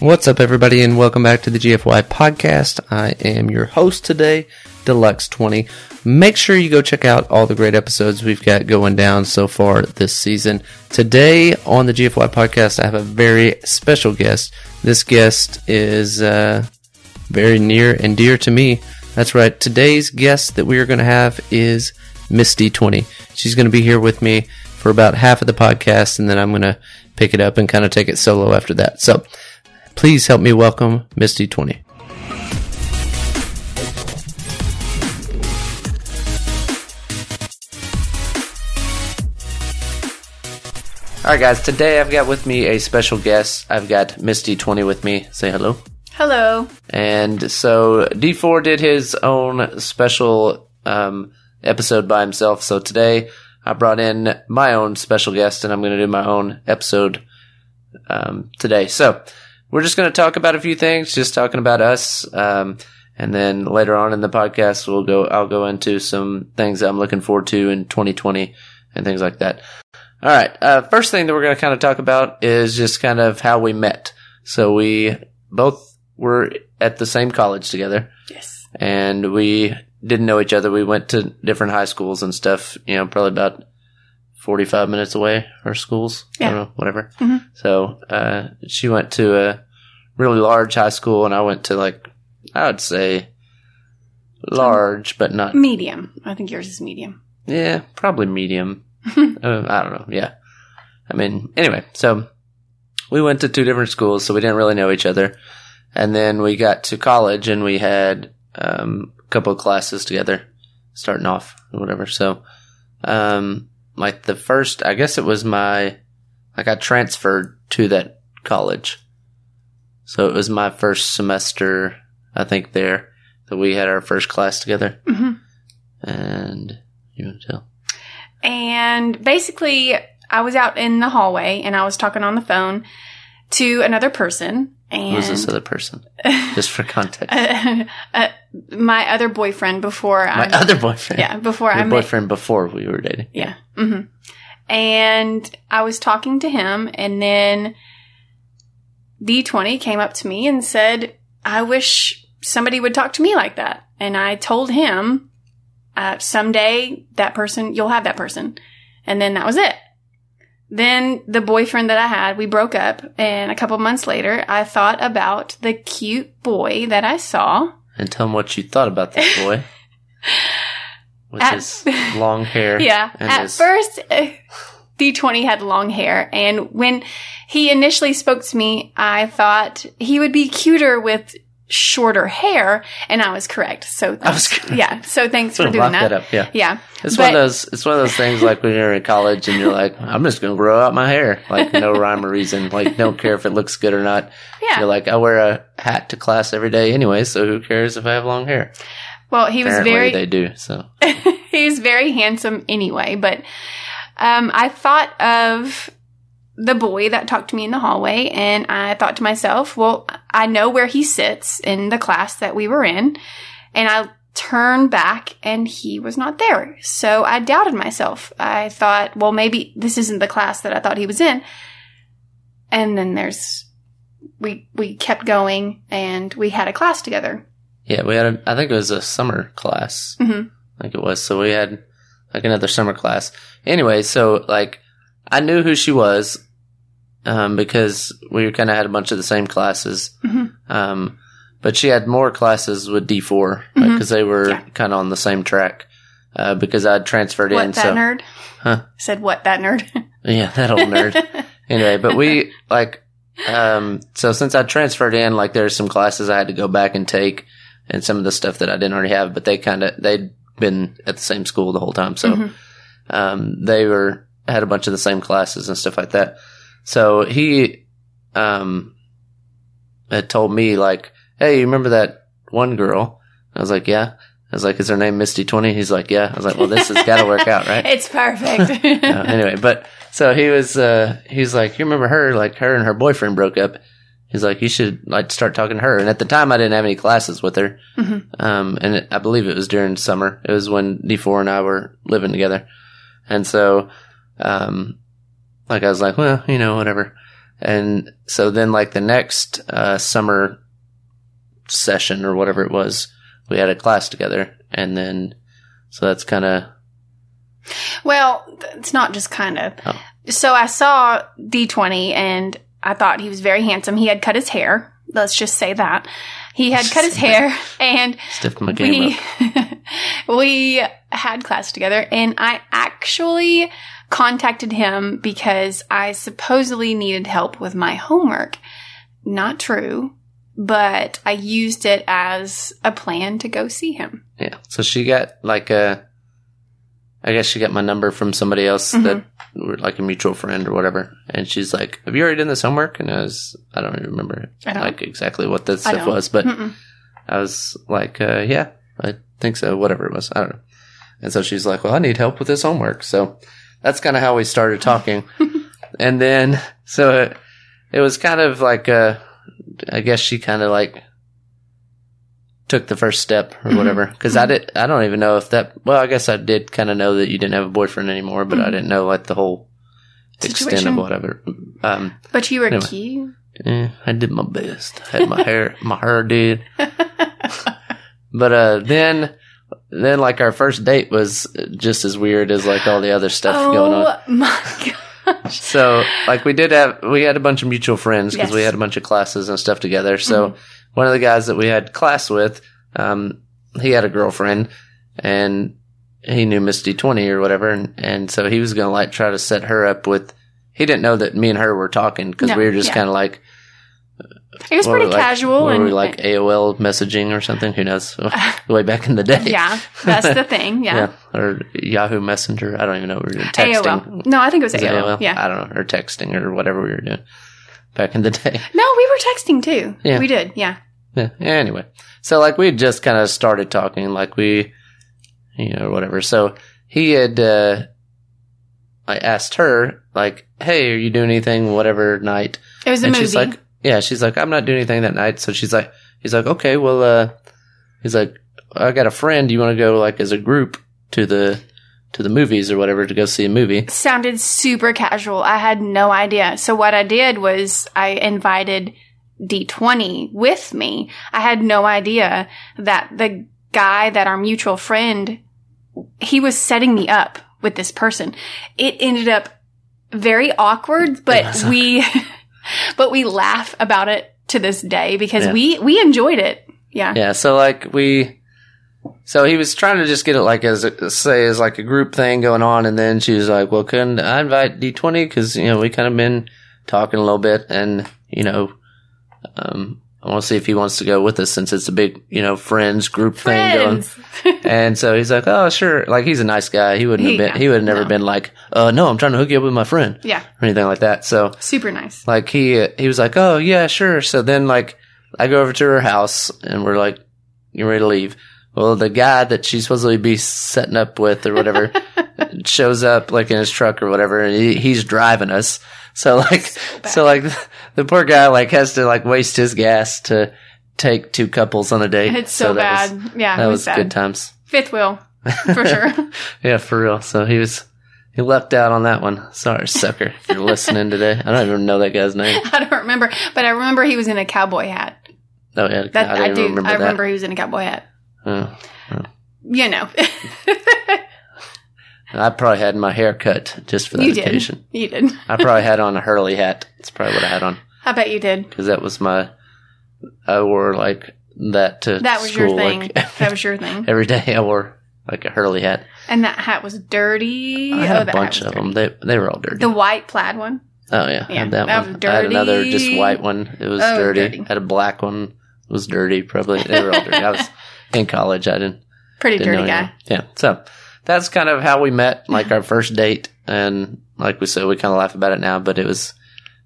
What's up, everybody, and welcome back to the GFY podcast. I am your host today, Deluxe20. Make sure you go check out all the great episodes we've got going down so far this season. Today on the GFY podcast, I have a very special guest. This guest is uh, very near and dear to me. That's right. Today's guest that we are going to have is Misty20. She's going to be here with me for about half of the podcast, and then I'm going to pick it up and kind of take it solo after that. So, Please help me welcome Misty 20. All right, guys. Today I've got with me a special guest. I've got Misty 20 with me. Say hello. Hello. And so D4 did his own special um, episode by himself. So today I brought in my own special guest, and I'm going to do my own episode um, today. So we're just going to talk about a few things, just talking about us. Um, and then later on in the podcast, we'll go, I'll go into some things that I'm looking forward to in 2020 and things like that. All right. Uh, first thing that we're going to kind of talk about is just kind of how we met. So we both were at the same college together. Yes. And we didn't know each other. We went to different high schools and stuff, you know, probably about 45 minutes away, our schools. Yeah. I don't know, whatever. Mhm. So, uh, she went to a really large high school and I went to like, I would say large, but not, Medium. I think yours is medium. yeah, probably medium. uh, I don't know. Yeah. I mean, anyway, so we went to two different schools, so we didn't really know each other. And then we got to college and we had um, a couple of classes together, starting off or whatever. So, um, like the first, I guess it was my, like I got transferred to that college. So it was my first semester, I think, there that we had our first class together. hmm And you want to tell? And basically, I was out in the hallway and I was talking on the phone to another person. And Who's this other person? Just for context. uh, uh, my other boyfriend before My I other boyfriend. yeah before Your I met boyfriend before we were dating. Yeah. hmm And I was talking to him, and then D20 came up to me and said, I wish somebody would talk to me like that. And I told him, uh, someday that person, you'll have that person. And then that was it. Then the boyfriend that I had, we broke up. And a couple months later, I thought about the cute boy that I saw. And tell him what you thought about this boy. With At- his long hair. Yeah. At his, first, uh, D20 had long hair. And when he initially spoke to me, I thought he would be cuter with shorter hair. And I was correct. So, I was correct. yeah. So thanks for doing that. that up, yeah. Yeah. It's But- one of those. It's one of those things like when you're in college and you're like, I'm just gonna grow out my hair, like no rhyme or reason, like don't care if it looks good or not. Yeah. You're like, I wear a hat to class every day anyway, so who cares if I have long hair? well, he was very, they do. So he was very handsome anyway, but um, I thought of the boy that talked to me in the hallway, and I thought to myself, well, I know where he sits in the class that we were in, and I turned back and he was not there. So I doubted myself. I thought, well, maybe this isn't the class that I thought he was in. And then there's we we kept going and we had a class together. yeah, we had. A, I think it was a summer class. Mhm. I think it was. So we had like another summer class. Anyway, so like I knew who she was um, because we kind of had a bunch of the same classes. Mhm. Um, but she had more classes with D four because Mhm. they were Yeah. kind of on the same track. Uh, because I'd transferred What in. that so nerd? Huh? Said what that nerd? yeah, that old nerd. anyway, but we like um so since I transferred in, like there's some classes I had to go back and take and some of the stuff that I didn't already have, but they kinda they'd been at the same school the whole time. So Mhm. um they were had a bunch of the same classes and stuff like that. So he um had told me like, Hey, you remember that one girl? I was like, Yeah. I was like, Is her name Misty twenty? He's like, Yeah. I was like, Well this has gotta work out, right? It's perfect. uh, anyway, but so he was, uh, he's like, you remember her? Like her and her boyfriend broke up. He's like, you should like start talking to her. And at the time, I didn't have any classes with her. Mhm. Um, and it, I believe it was during summer. It was when D4 and I were living together. And so, um, like I was like, well, you know, whatever. And so then like the next uh, summer session or whatever it was, we had a class together. And then, so that's kind of, Well, it's not just kind of. Oh. So I saw D20 and I thought he was very handsome. He had cut his hair. Let's just say that. He had cut his hair and stiffed my game we up. we had class together and I actually contacted him because I supposedly needed help with my homework. Not true, but I used it as a plan to go see him. Yeah. So she got like a, I guess she got my number from somebody else Mm-hmm. that were like a mutual friend or whatever. And she's like, "Have you already done this homework?" And I was, I don't even remember I don't. like exactly what that stuff was, but Mm-mm. I was like, uh, "Yeah, I think so." Whatever it was, I don't know. And so she's like, "Well, I need help with this homework." So that's kind of how we started talking. and then, so it, it was kind of like, uh, I guess she kind of like took the first step or Mhm. whatever. because I did, I don't even know if that, well, I guess I did kind of know that you didn't have a boyfriend anymore, but I Mhm. didn't know like the whole extent Situation. of whatever. Um, But you were Anyway. cute. eh, I did my best. Had my hair, my hair did. But, uh, then, then like our first date was just as weird as like all the other stuff going on. Oh my gosh. So, like, we did have, we had a bunch of mutual friends because we had a bunch of classes and stuff together. So, one of the guys that we had class with, um, he had a girlfriend and he knew Miss D20 or whatever. And, and so he was going to like try to set her up with, he didn't know that me and her were talking because No, we were just yeah. kind of like, It was pretty like- casual what and we like AOL messaging or something? Who knows? Way back in the day. yeah, that's the thing. Yeah. Or Yahoo Messenger. I don't even know what we were doing. Texting. AOL. No, I think it was Was AOL. AOL? Yeah. I don't know. Or texting or whatever we were doing back in the day. No, we were texting too. Yeah. We did. Yeah. Yeah. Anyway, so like we just kind of started talking, like we, you know, whatever. So he had, uh, I asked her, like, "Hey, are you doing anything, whatever night?" It was a and movie. she's like, "Yeah." She's like, "I'm not doing anything that night." So she's like, "He's like, okay, well, uh," he's like, "I got a friend. You want to go like as a group to the to the movies or whatever to go see a movie?" sounded super casual. I had no idea. So what I did was I invited D20 with me. I had no idea that the guy that our mutual friend he was setting me up with this person. It ended up very awkward, but we but we laugh about it to this day because Yeah. we we enjoyed it. Yeah. Yeah, so like we, so he was trying to just get it like as a, say as like a group thing going on, and then she was like, "Well, couldn't I invite D twenty? Because you know we kind of been talking a little bit, and you know, um, I want to see if he wants to go with us since it's a big you know friends group thing going." And so he's like, "Oh, sure." Like he's a nice guy. He wouldn't He- have been. He would have never no. been like, "Uh, no, I'm trying to hook you up with my friend" yeah. or anything like that. So Super nice. like he he was like, "Oh yeah, sure." So then like I go over to her house and we're like, "You ready to leave?" Well, the guy that she's supposed to be setting up with or whatever shows up like in his truck or whatever, and he, he's driving us. So like, so, like the poor guy like has to like waste his gas to take two couples on a date. It's so, that bad. Was, yeah. that was was, good times. Fifth wheel. For sure. Yeah, for real. So he was. He left out on that one. Sorry, sucker, if you're listening today. I don't even know that guy's name. I don't remember, but I remember he was in a cowboy hat. Oh yeah, That I, I, do. remember I that. remember he was in a cowboy hat. Oh, oh. You know, I probably had my hair cut just for that you did. occasion. You did. I probably had on a Hurley hat. That's probably what I had on I bet you did. because that was my. I wore like that to That was school. your thing. Like, that was your thing. every day I wore like a Hurley hat. And that hat was dirty. I oh, had a that bunch of them. They they were all dirty. The white plaid one. oh yeah, I Yeah, had that, that one. was I had another just white one. It was Oh, dirty. dirty. Had a black one. It was dirty. Probably they were all dirty. I was in college. I didn't Pretty Didn't dirty guy. anyone. Yeah. So that's kind of how we met, like our first date. And like we said, we kind of laugh about it now, but it was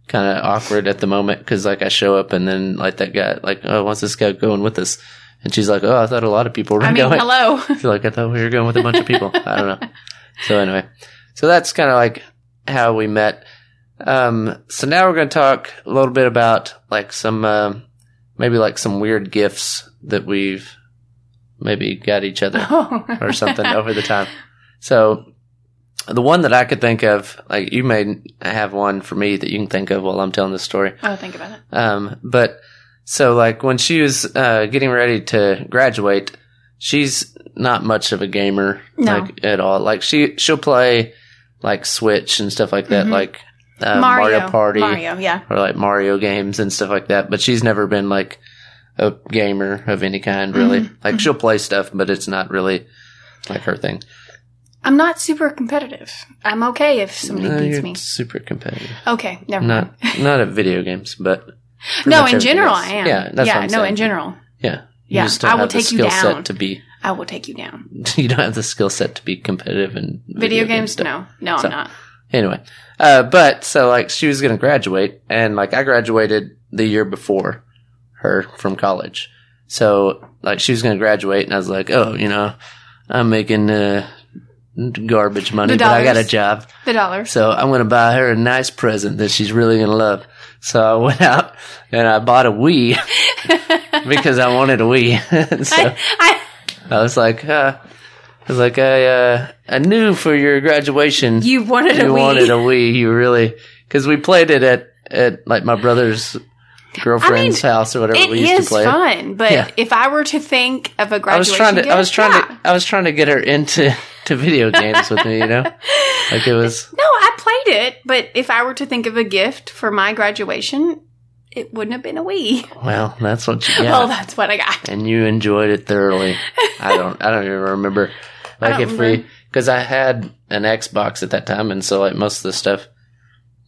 kind of awkward at the moment because like I show up and then like that guy, like, oh, what's this guy going with us? And she's like, oh, I thought a lot of people were going. I mean, going. hello. I feel like I thought we were going with a bunch of people. I don't know. So anyway, so that's kind of like how we met. Um, so now we're going to talk a little bit about like some, um maybe like some weird gifts that we've maybe got each other Oh. or something over the time. So, the one that I could think of, like you may have one for me that you can think of while I'm telling this story. Oh, think about it. Um, but so like when she was uh, getting ready to graduate, she's not much of a gamer No. like at all. Like she she'll play like Switch and stuff like that, Mhm. like uh, Mario, Party Mario, yeah. or like Mario games and stuff like that. But she's never been like a gamer of any kind, really. Mm-hmm. Like she'll play stuff, but it's not really like her thing. I'm not super competitive. I'm okay if somebody No, beats you're me. super competitive. Okay, never Not mind. not at video games, but No, in general, else. I am. Yeah, that's yeah, what I'm no, saying. in general, Yeah. Yeah, I will take you down. to be I will take you down. you don't have the skill set to be competitive in Video, games? stuff. No, no, So- I'm not. Anyway, uh, but so like she was going to graduate, and like I graduated the year before her from college. So like she was going to graduate, and I was like, oh, you know, I'm making uh, garbage money, but I got a job, The dollar. so I'm going to buy her a nice present that she's really going to love. So I went out and I bought a Wii because I wanted a Wii. So I, I, I was like, uh, I was like, I, uh, I knew for your graduation you wanted a you Wii. wanted a Wii. You really, because we played it at, at like my brother's girlfriend's house or whatever It we used to play. play. fun, but Yeah. if I were to think of a graduation I was trying to, I gift, was trying yeah. to, I was trying to get her into to video games with me. You know, like it was. No, I played it, but if I were to think of a gift for my graduation, it wouldn't have been a Wii. Well, that's what you got, Well, that's what I got. and you enjoyed it thoroughly. I don't, I don't even remember. Like if remember. we, because I had an Xbox at that time, and so like most of the stuff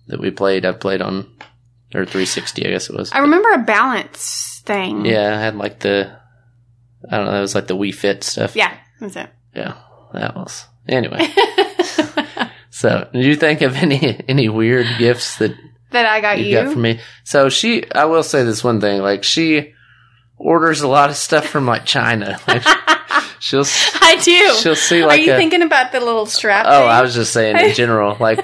that we played, I played on or 360, I guess it was. I remember a balance thing. Yeah, I had like the, I don't know, it was like the Wii Fit stuff. Yeah, that's it. Yeah, that was. Anyway, so did you think of any any weird gifts that that I got you, you. got from me? So she, I will say this one thing, like she orders a lot of stuff from like China. Like she'll I do. she'll see Like Are you a. thinking about the little strap? Oh, thing? I was just saying in general. Like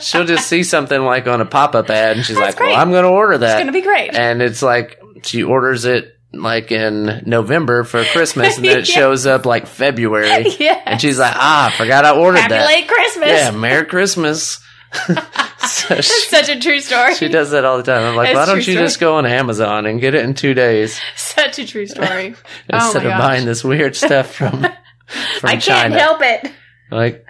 she'll just see something like on a pop up ad, and she's That's like, "Well. I'm going to order that." It's gonna be great. and it's like she orders it like in November for Christmas, and then it Yeah. shows up like February, yeah. and she's like, "Ah, I forgot I ordered Happy that." late Christmas. Yeah, Merry Christmas. so That's she, such a true story. she does that all the time. I'm like, It's why don't you story. just go on Amazon and get it in two days Such a true story. Oh instead my of gosh. buying this weird stuff from from I can't China? help it. Like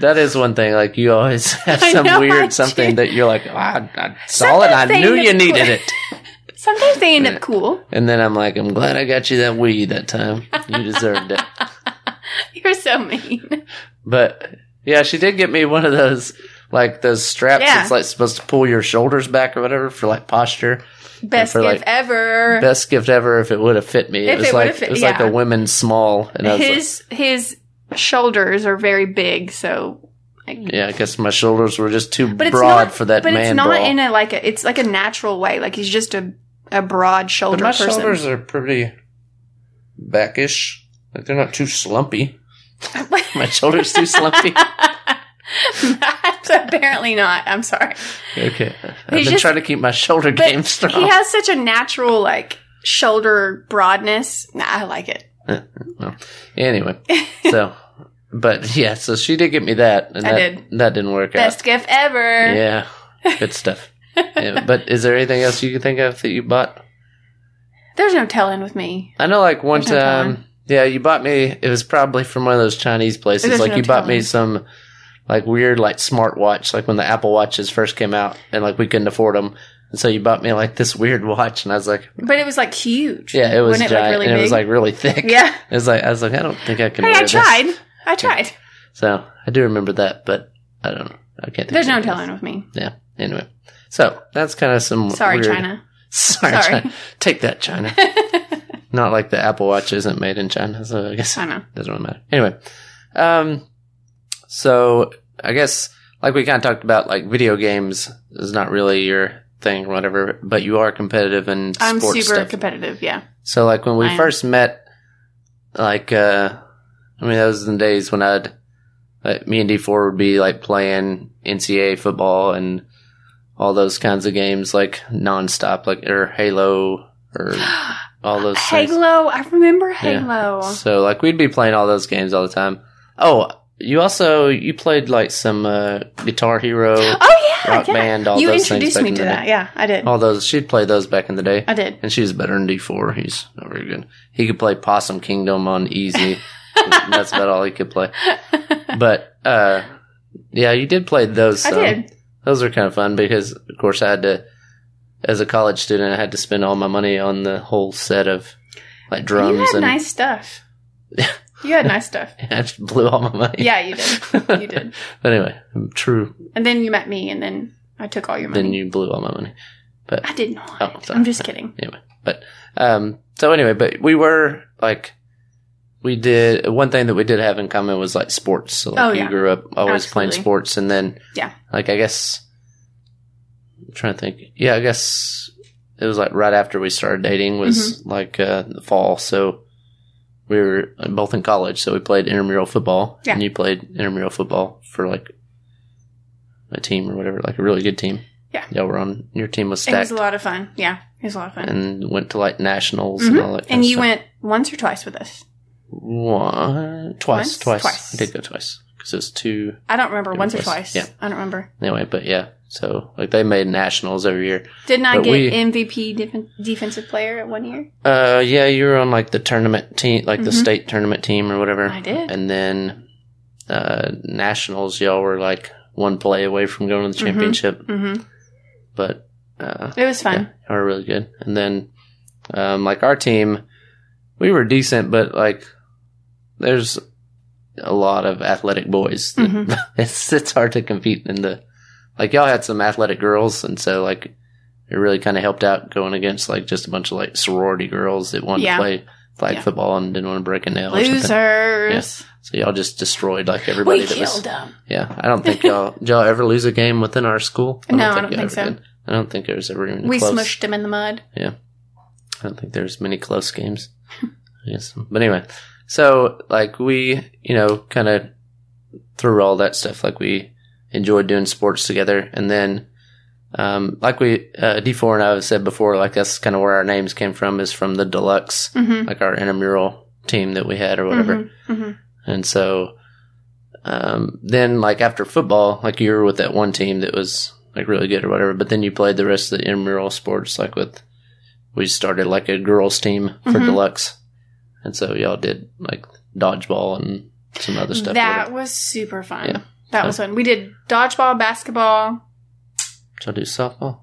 that is one thing. Like you always have some know, weird something that you're like, oh, I, I saw it. I knew you up needed cool. it. Sometimes they end up cool. And then I'm like, I'm glad I got you that Wii that time. You deserved it. You're so mean. But yeah, she did get me one of those like those straps Yeah. that's like supposed to pull your shoulders back or whatever for like posture. Best for, gift like, ever. Best gift ever if it would have fit me. If it was it like fit- it was like yeah. a women's small, and was like, his his shoulders are very big, so yeah, I guess my shoulders were just too but broad not for that But man it's not in a like a it's like a natural way. Like he's just a a broad but shoulder my person. shoulders are pretty backish. Like they're not too slumpy. My shoulders too slumpy. Apparently not. I'm sorry. Okay, I've He's been just- trying to keep my shoulder But game strong. he has such a natural like shoulder broadness. Nah, I like it. Uh, well, anyway, so, but yeah, so she did get me that, and I that, did. that didn't work out. Best gift ever. Yeah, good stuff. Yeah, but is there anything else you can think of that you bought? There's no telling with me. I know, like one There's no time, telling. yeah, you bought me. It was probably from one of those Chinese places. There's like no you bought me some like weird like smartwatch, like when the Apple Watches first came out, and like we couldn't afford them. And so you bought me like this weird watch, and I was like, But it was like huge. "Yeah, it was Wasn't giant, it, like, really and it was like really thick." Yeah. it was like I was like, I don't think I can. Hey, I this. I tried. So I do remember that, but I don't know. I can't. Think There's no telling with me. Yeah. Anyway, so that's kind of some. Sorry, weird- China. Sorry, Sorry. China. Take that, China. Not like the Apple Watch isn't made in China, so I guess I know. it doesn't really matter. Anyway, um, so I guess like we kind of talked about, like video games is not really your thing or whatever, but you are competitive in I'm sports super stuff. competitive. Yeah. So like when we I am. first met, like uh I mean those are the days when I'd like me and D four would be like playing NCAA football and all those kinds of games like nonstop, like or Halo or all those things. Halo. I remember Halo. So like we'd be playing all those games all the time. Oh, you also you played like some uh, Guitar Hero, Oh yeah, Rock yeah. Band, all you those things introduced me in to that. day. Yeah, I did. all those. She'd play those back in the day, I did. and she was better than D four. He's not very good. He could play Possum Kingdom on easy. That's about all he could play. But uh, yeah, you did play those. I some. did. Those were kind of fun because, of course, I had to, as a college student, I had to spend all my money on the whole set of like drums You had and nice stuff. you had nice stuff. I just blew all my money. Yeah, you did. You did. but anyway, true. And then you met me, and then I took all your money. Then you blew all my money. But I did not. Oh, sorry. I'm just kidding. anyway, but um, so anyway, but we were like, we did one thing that we did have in common was like sports. So like Oh, you grew up always playing sports, and then Yeah. like I guess I'm trying to think. Yeah, I guess it was like right after we started dating was Mm-hmm. like uh, the fall. So we were both in college, so we played intramural football, Yeah. and you played intramural football for like a team or whatever, like a really good team. Yeah. y'all were on. Your team was It was a lot of fun. Yeah, it was a lot of fun. and went to like nationals Mhm. and all that. And you stuff. went once or twice with us. One, twice, Once? twice, Twice. I did go twice because it was two. I don't remember Yeah, once or twice. twice. Yeah. I don't remember. Anyway, but yeah, so like they made nationals every year. Didn't I But get we- MVP def- defensive player at one year? Uh, yeah, you were on like the tournament team, like the Mhm. state tournament team or whatever. I did. And then, uh, nationals, y'all were like one play away from going to the Mhm. championship. Mm-hmm. But, uh, It was yeah, fun. y'all were really good. And then, um, like our team, we were decent, but like there's a lot of athletic boys. that- Mhm. it's, it's hard to compete in the, like y'all had some athletic girls. And so like, it really kind of helped out going against like just a bunch of like sorority girls that wanted Yeah. to play flag Yeah. football and didn't want to break a nail. Losers. So y'all just destroyed like everybody We that was. killed them. Yeah, I don't think y'all did y'all ever lose a game within our school. No, I don't think so. did. I don't think there was ever even We close. smushed them in the mud. Yeah, I don't think there's many close games. yes, but anyway, so like we, you know, kind of through all that stuff, like we enjoyed doing sports together, and then. Um, like we, uh, D4 and I have said before, like that's kind of where our names came from is from the deluxe, Mm-hmm. like our intramural team that we had or whatever. hmm And so, um, then like after football, like you were with that one team that was like really good or whatever, but then you played the rest of the intramural sports, like with, we started like a girls team for Mhm. deluxe. And so y'all did like dodgeball and some other stuff. That was super fun. Yeah. That was fun. We did dodgeball, basketball. Did y'all do softball?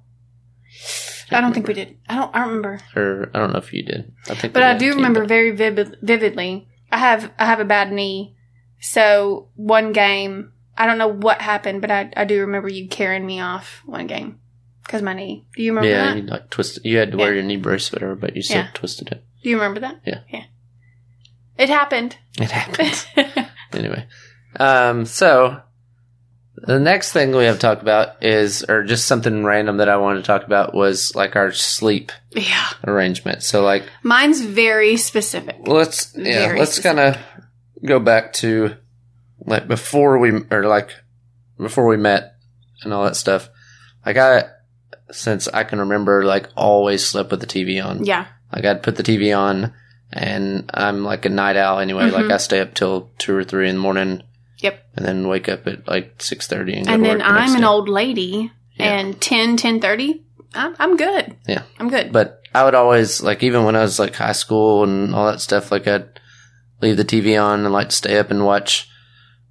I don't think we did. I don't. I don't remember. Or I don't know if you did. I think, But I do remember very vivid, vividly. I have I have a bad knee, so one game I don't know what happened, but I I do remember you carrying me off one game because my knee. Do you remember Yeah, that? you like twisted. You had to wear Yeah. your knee brace, whatever, but you still Yeah. twisted it. Do you remember that? Yeah. Yeah. It happened. It happened. anyway, um, so the next thing we have to talk about is, or just something random that I wanted to talk about was like our sleep yeah. arrangement. So like, Mine's very specific. let's yeah, Very let's kind of go back to like before we or like before we met and all that stuff. Like I, since I can remember, like always slept with the TV on. Yeah. Like I'd put the TV on, and I'm like a night owl anyway. Mhm. Like I stay up till two or three in the morning. Yep. And then wake up at like six thirty and go And to then the I'm an day. old lady, Yeah. and 10, 10.30, I'm, I'm good. Yeah. I'm good. But I would always like even when I was like high school and all that stuff. Like I'd leave the TV on and like stay up and watch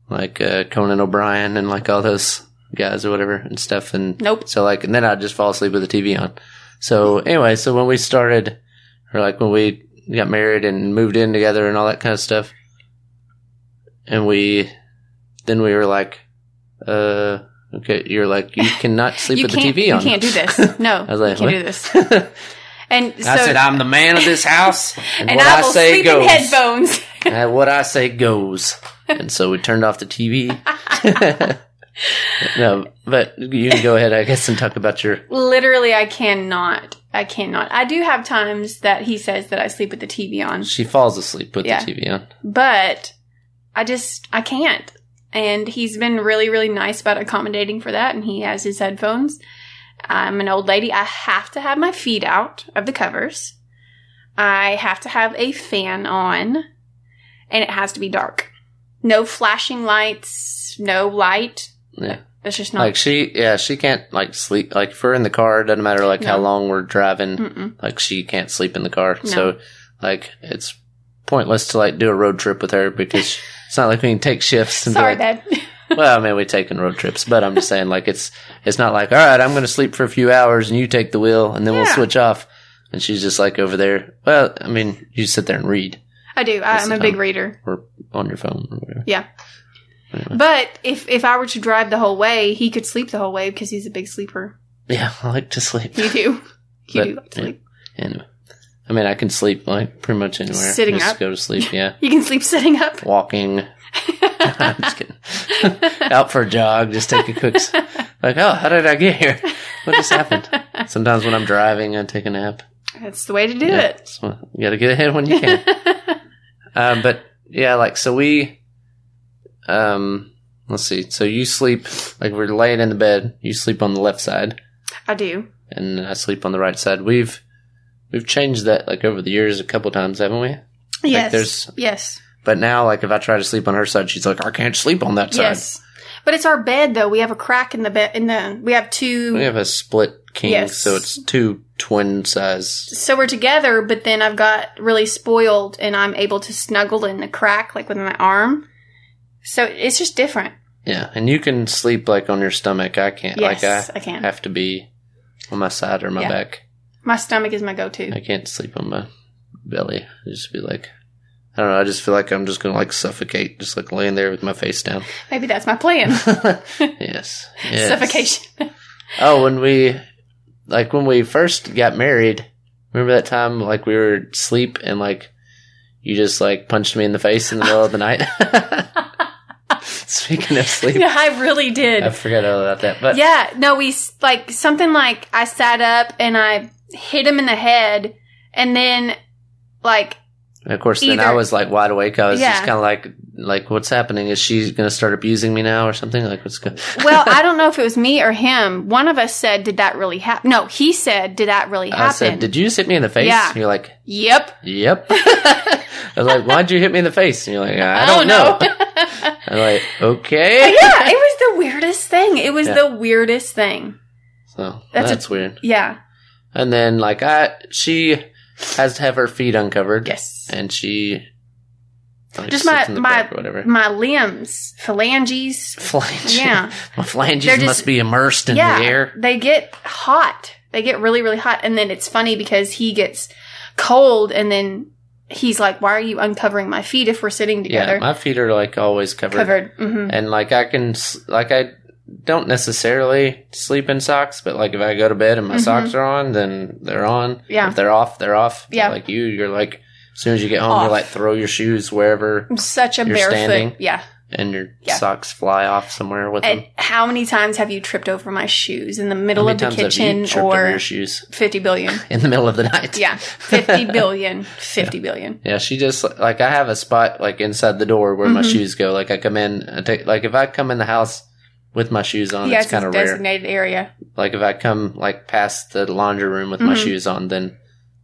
like uh, Conan O'Brien and like all those guys or whatever and stuff. And Nope. So like, and then I'd just fall asleep with the TV on. So anyway, so when we started, or like when we got married and moved in together and all that kind of stuff, and we, then we were like, uh, okay, you're like, you cannot sleep you with the TV on. You can't do this. No. I was like, you what? can't do this. And so, I said, I'm the man of this house, and, and what I I, say sleep goes. in headphones. And what I say goes. And so we turned off the TV. no, but you can go ahead, I guess, and talk about your. Literally, I cannot. I cannot. I do have times that he says that I sleep with the TV on, She falls asleep with Yeah. the TV on. but I just I can't. And he's been really, really nice about accommodating for that. And he has his headphones. I'm an old lady. I have to have my feet out of the covers. I have to have a fan on, and it has to be dark. No flashing lights, no light. Yeah. It's just not. Like she, yeah, she can't like sleep. Like if we're in the car, it doesn't matter like how long we're driving. Mm-mm. Like she can't sleep in the car. No. So like it's pointless to like do a road trip with her because it's not like we can take shifts and Sorry, like, Dad. well, I mean, we taking road trips, but I'm just saying, like, it's it's not like, all right, I'm going to sleep for a few hours and you take the wheel, and then we'll switch off. And she's just like over there. Well, I mean, you sit there and read I do. I, i'm a big reader. or on your phone or whatever. Yeah. Anyway. But if if I were to drive the whole way, he could sleep the whole way because he's a big sleeper. Yeah, I like to sleep. You do. You But, do like to yeah. sleep. Anyway, I mean, I can sleep like pretty much anywhere. Sitting just up? go to sleep. Yeah, You can sleep sitting up. walking. I'm just kidding. Out for a jog, just take a quick. Like, oh, how did I get here? What just happened? Sometimes when I'm driving, I take a nap. That's the way to do Yeah, it. so you got to get ahead when you can. um, but yeah, like so we, um, let's see. So you sleep like we're laying in the bed. You sleep on the left side, I do. and I sleep on the right side. We've we've changed that like over the years a couple times, haven't we? Yes. there's- yes. But now, like if I try to sleep on her side, she's like, I can't sleep on that side. Yes. But it's our bed though. We have a crack in the bed. In the we have two. We have a split king, Yes. so it's two twin size. so we're together, but then I've got really spoiled, and I'm able to snuggle in the crack, like with my arm. So it's just different. Yeah, and you can sleep like on your stomach. I can't. Yes, like I, I can. have to be on my side or my Yeah. back. My stomach is my go-to. I can't sleep on my belly. I just be like, I don't know. I just feel like I'm just gonna like suffocate, just like laying there with my face down. Maybe that's my plan. yes. yes. Suffocation. Oh, when we, like when we first got married, remember that time like we were asleep and like you just like punched me in the face in the middle of the night. Speaking of sleep, yeah, I really did. I forgot all about that. But yeah, no, we like something like I sat up and I hit him in the head, and then like And of course, then I was like wide awake. I was Yeah. just kind of like, like, what's happening? Is she going to start abusing me now or something? Like, what's going? well, I don't know if it was me or him. One of us said, "Did that really happen?" No, he said, "Did that really happen?" I said, "Did you just hit me in the face?" Yeah. And you're like, Yep. "Yep." I was like, "Why'd you hit me in the face?" And you're like, "I, I don't don't know." know. I'm like, "Okay." yeah, it was the weirdest thing. It was Yeah. the weirdest thing. So That's that's, a- weird. Yeah. And then like I, she has to have her feet uncovered. Yes. And she Just my my my limbs, phalanges. Flange. Yeah. my phalanges just- must be immersed in yeah, the air. they get hot. They get really really hot, and then it's funny because he gets cold, and then he's like, "Why are you uncovering my feet if we're sitting Yeah, together?" my feet are like always covered. Covered. hmm and like I can like I don't necessarily sleep in socks, but like if I go to bed and my Mhm. socks are on, then they're on. Yeah. If they're off, they're off. Yeah. Like you, you're like as soon as you get home, Off. you like throw your shoes wherever, I'm such a You're barefoot. standing? Yeah. and your Yeah. socks fly off somewhere with And them. how many times have you tripped over my shoes in the middle of the times have you kitchen or shoes 50 billion? in the middle of the night? Yeah. 50 billion. 50 billion. Yeah, she just like I have a spot like inside the door where my Mhm. shoes go. Like I come in, I take like if I come in the house with my shoes on, He it's has kind of rare. designated area. Like if I come like past the laundry room with my Mhm. shoes on, then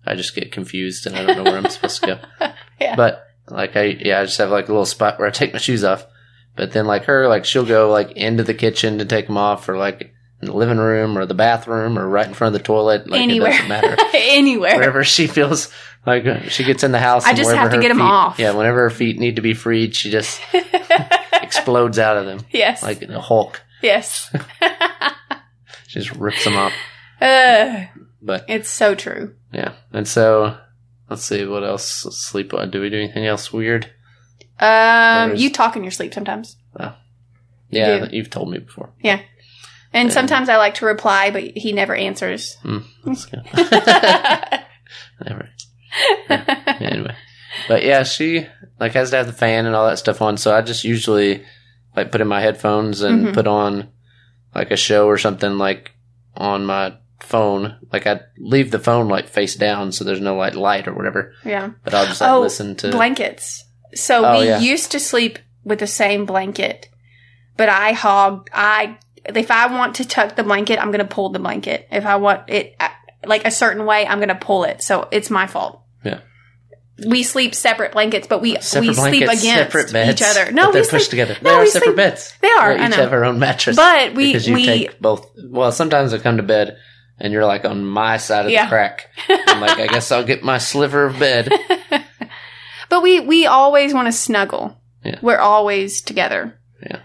I just get confused and I don't know where I'm supposed to go. Yeah. But like I yeah, I just have like a little spot where I take my shoes off. But then like her, like she'll go like into the kitchen to take them off, or like in the living room or the bathroom or right in front of the toilet. Like Anywhere. it doesn't matter. Anywhere. Wherever she feels like she gets in the house, I just have to get feet- off. Yeah, whenever her feet need to be freed, she just explodes out of them yes. like a Hulk. yes. She just rips them off. uh, But it's so true. Yeah. And so, let's see what else. Sleep. uh, Do we do anything else weird? Um, Whereas- you talk in your sleep sometimes. Yeah, do. that you've told me before. Yeah. And Yeah. sometimes I like to reply, but he never answers. Hmm, that's good. Never. Yeah, anyway, but yeah, she like has to have the fan and all that stuff on. So I just usually like put in my headphones and Mhm. put on like a show or something like on my phone. Like I leave the phone like face down so there's no like light or whatever. yeah. But I'll just like Oh, listen to. Blankets. So Oh, we yeah. used to sleep with the same blanket, but I hogged. I if I want to tuck the blanket, I'm gonna pull the blanket. If I want it like a certain way, I'm gonna pull it. So it's my fault. Yeah. we sleep separate blankets, but we Separate we sleep against beds, each other. No, they're we pushed sleep together. No, they are we separate sleep, beds. They are. We each have our own mattress. But we because you we take both. Well, sometimes I come to bed and you're like on my side of Yeah. the crack. I'm like, I guess I'll get my sliver of bed. but we we always want to snuggle. Yeah. We're always together. Yeah.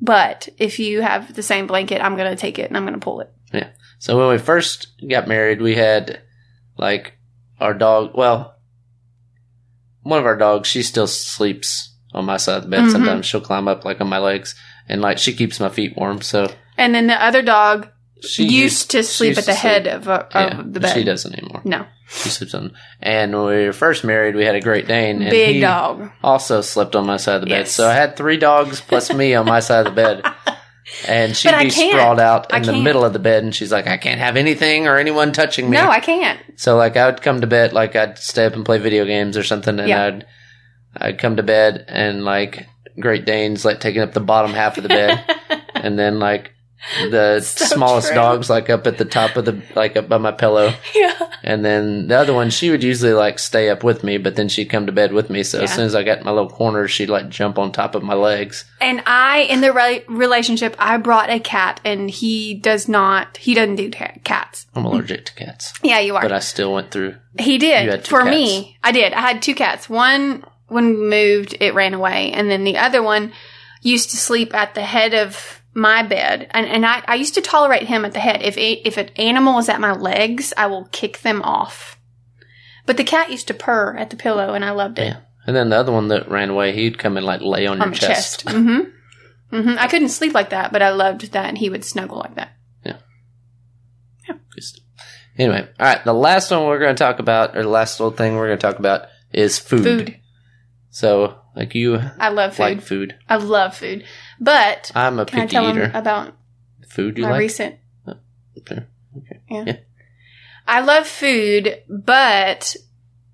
But if you have the same blanket, I'm gonna take it and I'm gonna pull it. Yeah. So when we first got married, we had like our dog. Well, one of our dogs, she still sleeps on my side of the bed. Mhm. Sometimes she'll climb up like on my legs, and like she keeps my feet warm. So And then the other dog she used, to sleep used at the head of, uh, Yeah, the bed. She doesn't anymore. No, She sleeps on. And when we were first married, we had a Great Dane. And big he dog. Also slept on my side of the bed. Yes. So I had three dogs plus me on my side of the bed. And she'd But be sprawled out in the middle of the bed, and she's like, "I can't have anything or anyone touching me." No, I can't. So like I would come to bed, like I'd stay up and play video games or something, and Yeah. I'd I'd come to bed and like Great Danes like taking up the bottom half of the bed, and then like the So smallest true. dogs like up at the top of the like up by my pillow, yeah. and then the other one she would usually like stay up with me, but then she'd come to bed with me. So as soon as I got in my little corner, she'd like jump on top of my legs. And I, in the re- relationship, I brought a cat, and he does not. He doesn't do ca- cats. I'm allergic to cats, Yeah, you are. but I still went through. He did for cats. me. I did. I had two cats. One when we moved, it ran away, and then the other one used to sleep at the head of my bed, and and I, I used to tolerate him at the head. If a, if an animal is at my legs, I will kick them off. But the cat used to purr at the pillow, and I loved it Yeah, and then the other one that ran away, he'd come and like lay on, on your chest. chest. Mm-hmm. Mm-hmm. I couldn't sleep like that, but I loved that and he would snuggle like that. yeah Just- Anyway, all right. The last one we're going to talk about, or the last little thing we're going to talk about, is food. Food. So, like you I love food. like food. I love food. But I'm a can I picky tell eater. him about food you my like? recent Okay. Okay. Yeah. Yeah. I love food, but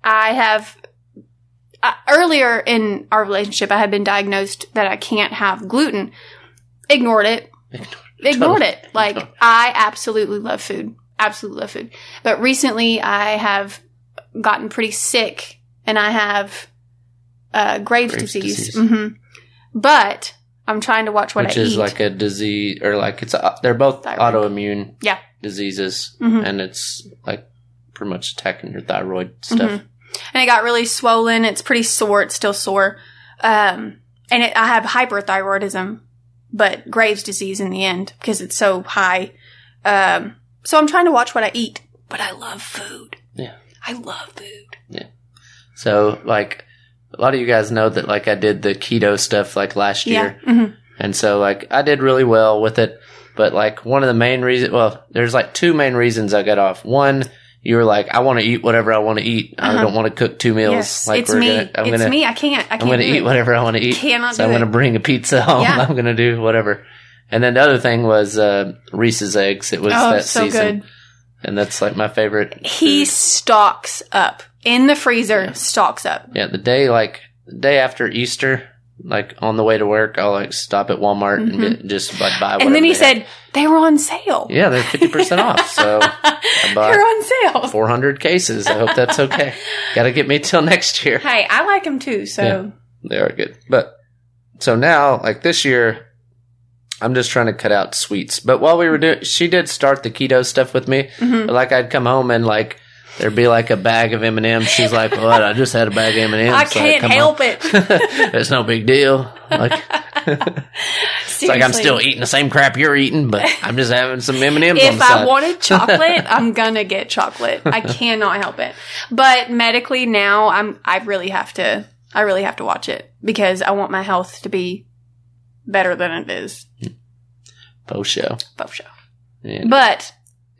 I have uh, earlier in our relationship, I had been diagnosed that I can't have gluten. Ignored it. Ignored it. Like I absolutely love food. Absolutely love food. But recently, I have gotten pretty sick, and I have uh, Graves, Graves' disease. disease. hmm But I'm trying to watch what I eat. Which I is eat. like a disease, or like it's a, they're both Thyroid. autoimmune Yeah. diseases, Mhm. and it's like pretty much attacking your thyroid stuff. Mhm. and it got really swollen. It's pretty sore. It's still sore. Um, and it, I have hyperthyroidism, but Graves' disease in the end because it's so high. Um, so I'm trying to watch what I eat, but I love food. Yeah. I love food. Yeah. So, like a lot of you guys know that like I did the keto stuff like last year. Yeah. hmm And so like I did really well with it. But like one of the main reasons, well, there's like two main reasons I got off. One, you were like, I want to eat whatever I want to eat. I Uh-huh. don't want to cook two meals. Yes, like it's me. Gonna, I'm it's gonna, me. I can't. I can't. I'm gonna eat it. whatever I want to eat. Cannot so I'm gonna bring a pizza home. Yeah. I'm gonna do whatever. And then the other thing was uh, Reese's eggs. It was Oh, that so season, good. And that's like my favorite. He food. stocks up in the freezer. Yeah. Stocks up. yeah, the day like the day after Easter, like on the way to work, I'll like stop at Walmart and Mhm. get, just like buy. And then he they have. said they were on sale. "Yeah, they're fifty percent off." So They're on sale. 400 cases. I hope that's okay. Got to get me till next year. Hey, I like them too. So Yeah. They are good. But so now, like this year, I'm just trying to cut out sweets. But while we were doing, she did start the keto stuff with me. Mhm. But like I'd come home and like there'd be like a bag of M and M's. She's like, "What? I just had a bag of M and M's." I can't help it. it's no big deal. Like it's like I'm still eating the same crap you're eating, but I'm just having some M and M's on If I wanted chocolate, I'm gonna get chocolate. I cannot help it. But medically now, I'm I really have to. I really have to watch it because I want my health to be better than it is. Post show. Both show. Yeah. But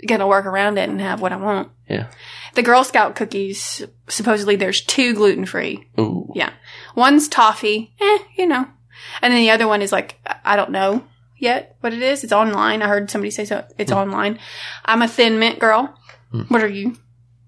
gonna work around it and have what I want. Yeah. The Girl Scout cookies. Supposedly, there's two gluten free. Ooh. Yeah. One's toffee, eh, you know. And then the other one is like, I don't know yet what it is. It's online. I heard somebody say so. It's online. I'm a thin mint girl. Hmm. What are you?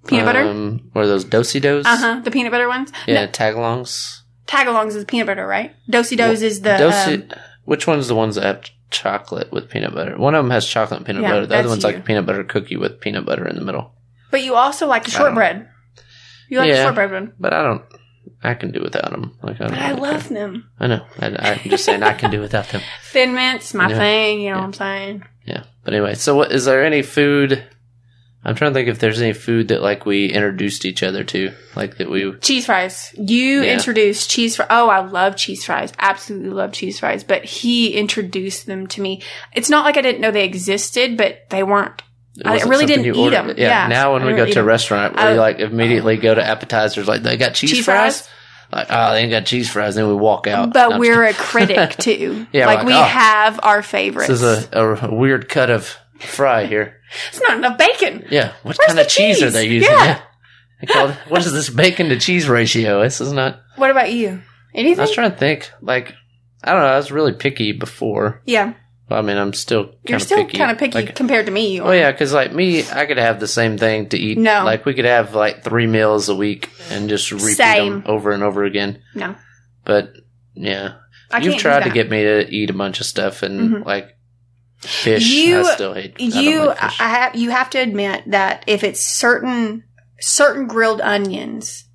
Peanut butter? Um, what are those Do-si-dos? Uh huh. The peanut butter ones? Yeah, No, tagalongs. Tagalongs is peanut butter, right? Do-si-Do's is the. Dosey- um, which one's the ones that have chocolate with peanut butter? One of them has chocolate and peanut Yeah, butter. The other one's like you. a peanut butter cookie with peanut butter in the middle. but you also like the I don't know. shortbread. You like Yeah. the shortbread one. but I don't. I can do without them. Like I, I love care. them. I know. I, I'm just saying I can do without them. Thin Mint's my Yeah. thing, you know Yeah. what I'm saying? Yeah. But anyway, so what is there any food? I'm trying to think if there's any food that like we introduced each other to, like that we. Cheese fries. You Yeah. introduced cheese fries. Oh, I love cheese fries. Absolutely love cheese fries. But he introduced them to me. It's not like I didn't know they existed, but they weren't. I really didn't eat them. Yeah. Yeah, Now when I we go to a restaurant, we I- like immediately go to appetizers, like they got cheese, Cheese fries. fries? Like oh, they ain't got cheese fries. Then we walk out. But No, we're a critic too. Yeah, like like, we oh, have our favorites. this is a, a weird cut of fry here. it's not enough bacon. Yeah. What Where's kind of cheese, are they using? Yeah. They call it- what is this bacon to cheese ratio? This is not. What about you? Anything? I was trying to think. Like, I don't know. I was really picky before. yeah, I mean, I'm still kind you're still kind of picky Like, compared to me. Oh yeah, because like me, I could have the same thing to eat. No. like we could have like three meals a week and just repeat Same. them over and over again. No, But yeah, I you've tried to get me to eat a bunch of stuff and Mhm. like fish. You- I still hate. I you like I have you have to admit that if it's certain certain grilled onions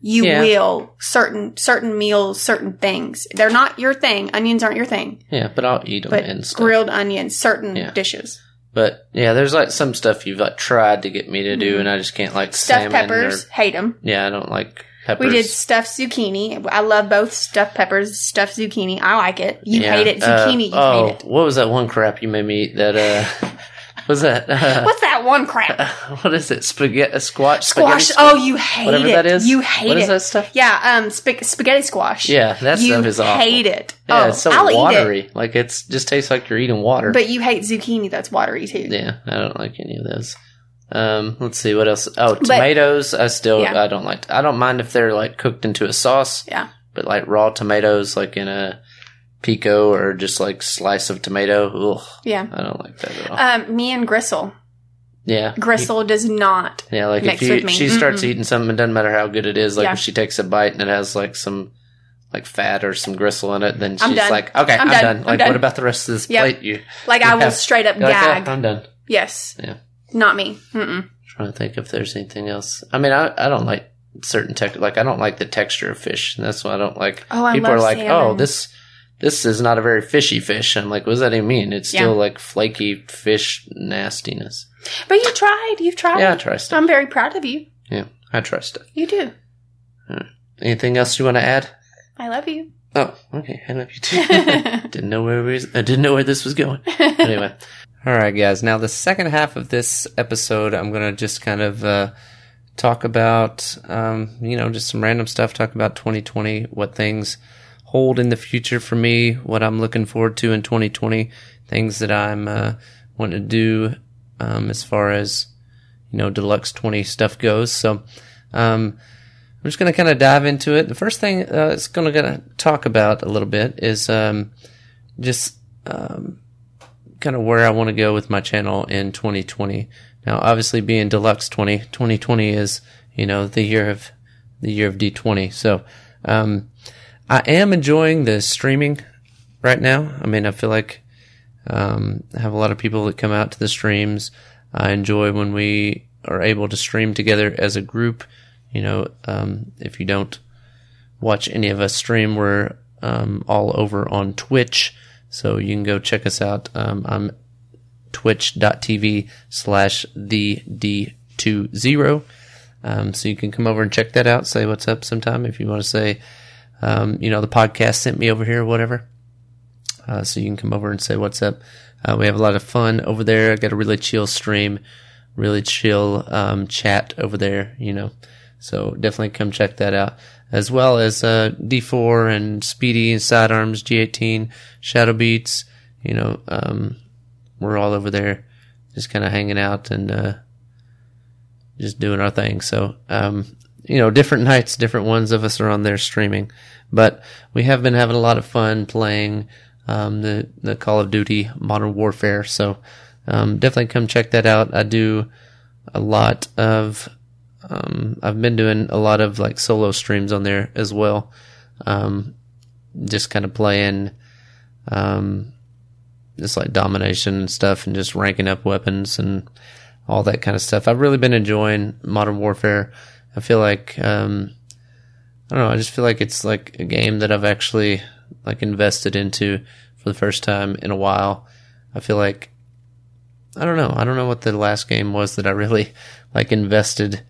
you Yeah. will certain certain meals certain things they're not your thing onions aren't your thing yeah, but I'll eat them but and stuff. grilled onions certain Yeah. dishes But yeah, there's like some stuff you've like tried to get me to do, Mhm. and I just can't like stuffed salmon peppers Or, hate them yeah, I don't like peppers. we did stuffed zucchini i love both stuffed peppers stuffed zucchini i like it you Yeah. hate it Uh, zucchini you oh, hate it what was that one crap you made me eat? That uh, was that? Uh, what's that one crap what is it? Spaghetti squash. squash spaghetti oh you hate whatever it that is. you hate What it is that stuff? yeah um sp- spaghetti squash Yeah, that you stuff is awful. hate it. Yeah, oh, it's so I'll watery. Like it's just tastes like you're eating water. But you hate zucchini that's watery too. yeah, I don't like any of those. Um, let's see what else. Oh, tomatoes. I still Yeah. I don't like. I don't mind if they're like cooked into a sauce. Yeah. But like raw tomatoes, like in a pico or just like slice of tomato. Ugh, Yeah. I don't like that at all. Um, me and Gristle. yeah. Gristle does not. Yeah, like if you, she starts Mm-mm. eating something, it doesn't matter how good it is. Like Yeah. if she takes a bite and it has like some like fat or some gristle in it, then she's I'm done. like, okay, I'm, I'm done. done. I'm Like, done. what about the rest of this Yep. plate? You Like I will straight up You're like, gag. "Oh, I'm done. yes. Yeah. Not me. Mm-mm. trying to think if there's anything else. I mean, I, I don't like certain tech. Like I don't like the texture of fish. And that's why I don't like. Oh, I people love are like, oh, salmon. oh, this this is not a very fishy fish. I'm like, what does that even mean? It's still Yeah. like flaky fish nastiness. But you tried. You've tried. Yeah, I try stuff. I'm very proud of you. Yeah, I try stuff. You do. Anything else you want to add? I love you. Oh, okay. I love you too. didn't know where we was, I didn't know where this was going. Anyway. All right, guys. Now the second half of this episode, I'm gonna just kind of uh, talk about, um, you know, just some random stuff. Talk about 2020, what things hold in the future for me, what I'm looking forward to in 2020, things that I'm uh, wanting to do um, as far as you know, deluxe 20 stuff goes. So. Um, I'm just going to kind of dive into it. The first thing uh, it's going to talk about a little bit is um, just um, kind of where I want to go with my channel in 2020. Now, obviously, being deluxe 20, 2020 is you know the year of the year of D20. So um, I am enjoying the streaming right now. I mean, I feel like um, I have a lot of people that come out to the streams. I enjoy when we are able to stream together as a group. You know, um, if you don't watch any of us stream, we're um, all over on Twitch. So you can go check us out. Um, I'm twitch.tv slash the D20. Um, so you can come over and check that out. Say what's up sometime if you want to say, um, you know, the podcast sent me over here or whatever. Uh, so you can come over and say what's up. Uh, we have a lot of fun over there. I got a really chill stream, really chill um, chat over there. You know, so definitely come check that out. As well as uh, D4 and Speedy and Sidearms, G18, Shadow Beats. You know, um, we're all over there, just kind of hanging out and uh, just doing our thing. So, um, you know, different nights, different ones of us are on there streaming, but we have been having a lot of fun playing um, the the Call of Duty Modern Warfare. So, um, definitely come check that out. I do a lot of. Um, I've been doing a lot of like solo streams on there as well. Um, just kind of playing, um, just like domination and stuff and just ranking up weapons and all that kind of stuff. I've really been enjoying Modern Warfare I feel like um, I don't know. I just feel like it's like a game that I've actually like invested into for the first time in a while. I feel like I don't know. I don't know what the last game was that I really like invested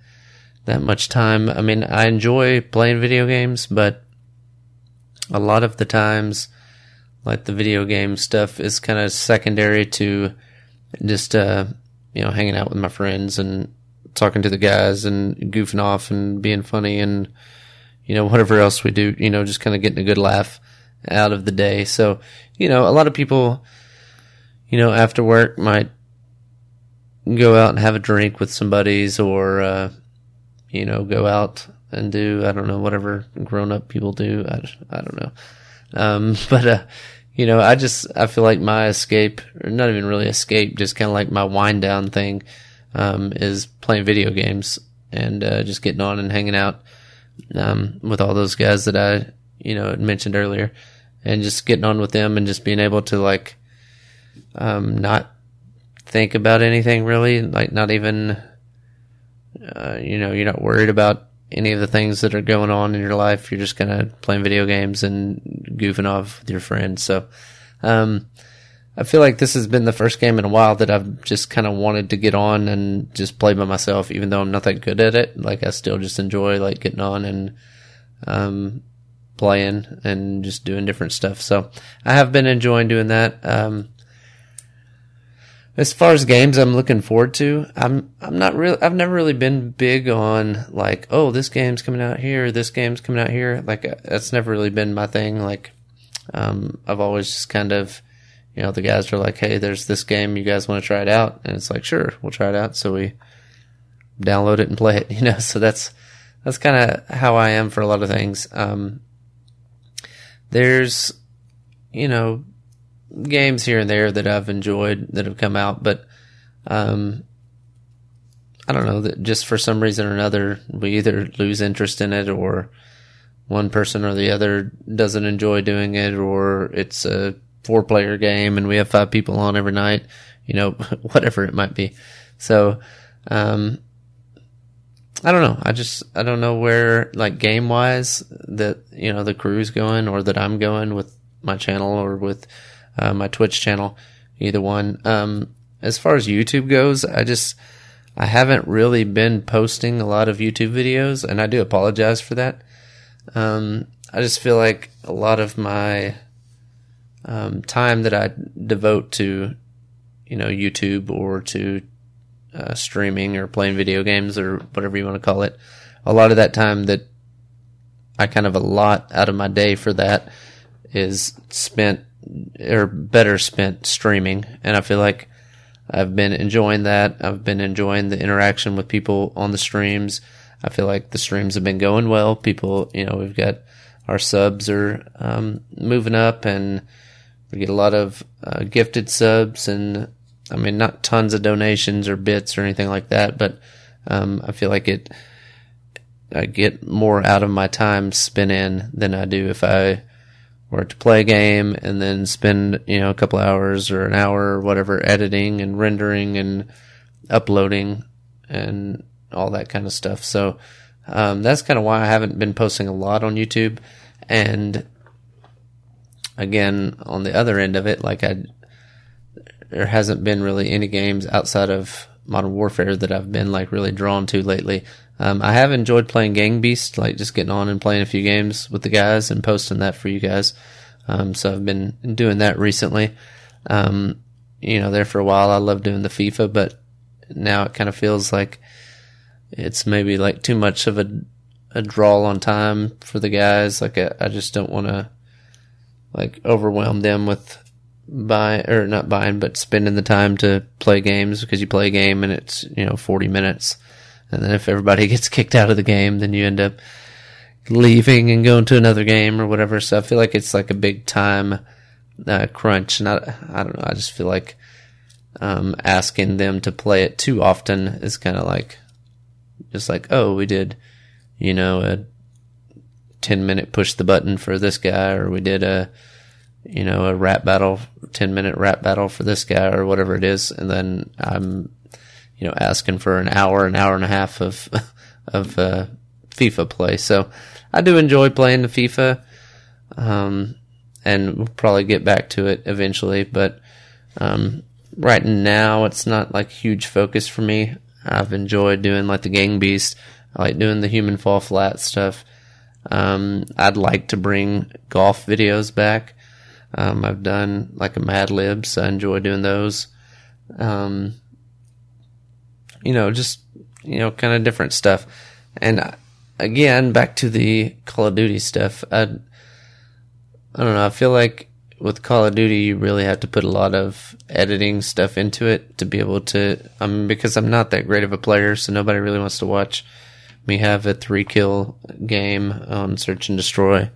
that much time. I mean, I enjoy playing video games, but a lot of the times, like the video game stuff is kind of secondary to just, uh, you know, hanging out with my friends and talking to the guys and goofing off and being funny and, you know, whatever else we do, you know, just kind of getting a good laugh out of the day. So, you know, a lot of people, you know, after work might go out and have a drink with some buddies or, uh, you know, go out and do, I don't know, whatever grown up people do. I, I don't know. Um, but, uh, you know, I just, I feel like my escape, or not even really escape, just kind of like my wind down thing, um, is playing video games and, uh, just getting on and hanging out, um, with all those guys that I, you know, mentioned earlier and just getting on with them and just being able to like, um, not think about anything really, like not even, uh, you know, you're not worried about any of the things that are going on in your life. You're just kind of playing video games and goofing off with your friends. So, um, I feel like this has been the first game in a while that I've just kind of wanted to get on and just play by myself, even though I'm not that good at it. Like I still just enjoy like getting on and, um, playing and just doing different stuff. So I have been enjoying doing that. Um, as far as games I'm looking forward to, I'm I'm not really I've never really been big on like oh this game's coming out here, this game's coming out here. Like uh, that's never really been my thing. Like um, I've always just kind of you know the guys are like hey there's this game you guys want to try it out and it's like sure we'll try it out so we download it and play it you know so that's that's kind of how I am for a lot of things. Um, there's you know games here and there that I've enjoyed that have come out, but um, I don't know that just for some reason or another we either lose interest in it or one person or the other doesn't enjoy doing it or it's a four player game and we have five people on every night, you know, whatever it might be. So, um, I don't know. I just, I don't know where, like, game wise, that, you know, the crew's going or that I'm going with my channel or with uh, my Twitch channel, either one. Um, as far as YouTube goes, I just I haven't really been posting a lot of YouTube videos, and I do apologize for that. Um, I just feel like a lot of my um, time that I devote to, you know, YouTube or to uh, streaming or playing video games or whatever you want to call it, a lot of that time that I kind of a lot out of my day for that is spent or better spent streaming. And I feel like I've been enjoying that. I've been enjoying the interaction with people on the streams. I feel like the streams have been going well. People, you know, we've got our subs are um, moving up, and we get a lot of uh, gifted subs, and I mean, not tons of donations or bits or anything like that, but um, I feel like it. I get more out of my time spent in than I do if I or to play a game and then spend you know a couple hours or an hour or whatever editing and rendering and uploading and all that kind of stuff. So um, that's kind of why I haven't been posting a lot on YouTube. And again, on the other end of it, like I, there hasn't been really any games outside of Modern Warfare that I've been like really drawn to lately. Um, I have enjoyed playing Gang Beast, like just getting on and playing a few games with the guys and posting that for you guys. Um, so I've been doing that recently. Um, you know, there for a while, I love doing the FIFA, but now it kind of feels like it's maybe like too much of a, a draw on time for the guys. Like I, I just don't want to like overwhelm them with buying or not buying, but spending the time to play games because you play a game and it's, you know, 40 minutes and then if everybody gets kicked out of the game, then you end up leaving and going to another game or whatever. So I feel like it's like a big time uh, crunch, and I, I don't know. I just feel like um, asking them to play it too often is kind of like just like oh we did, you know, a ten minute push the button for this guy, or we did a you know a rap battle, ten minute rap battle for this guy, or whatever it is, and then I'm you know, asking for an hour, an hour and a half of of uh, FIFA play. So I do enjoy playing the FIFA, um, and we'll probably get back to it eventually. But um, right now, it's not like huge focus for me. I've enjoyed doing like the Gang Beast. I like doing the Human Fall Flat stuff. Um, I'd like to bring golf videos back. Um, I've done like a Mad Libs. I enjoy doing those. Um, you know, just you know, kind of different stuff. And uh, again, back to the Call of Duty stuff. I, I don't know. I feel like with Call of Duty, you really have to put a lot of editing stuff into it to be able to. I mean, because I'm not that great of a player, so nobody really wants to watch me have a three kill game on Search and Destroy.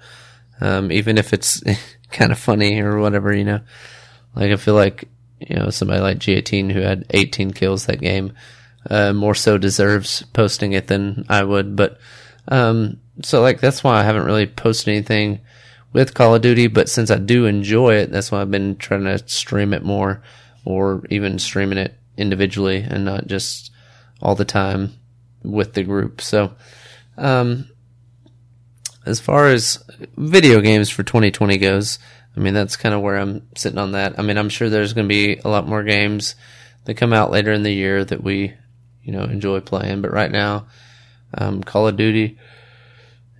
Um, even if it's kind of funny or whatever, you know. Like I feel like you know somebody like G18 who had 18 kills that game uh, more so deserves posting it than I would. But um, so like that's why I haven't really posted anything with Call of Duty. But since I do enjoy it, that's why I've been trying to stream it more, or even streaming it individually and not just all the time with the group. So, um, as far as video games for 2020 goes, I mean, that's kind of where I'm sitting on that. I mean, I'm sure there's going to be a lot more games that come out later in the year that we, you know, enjoy playing. But right now, um, Call of Duty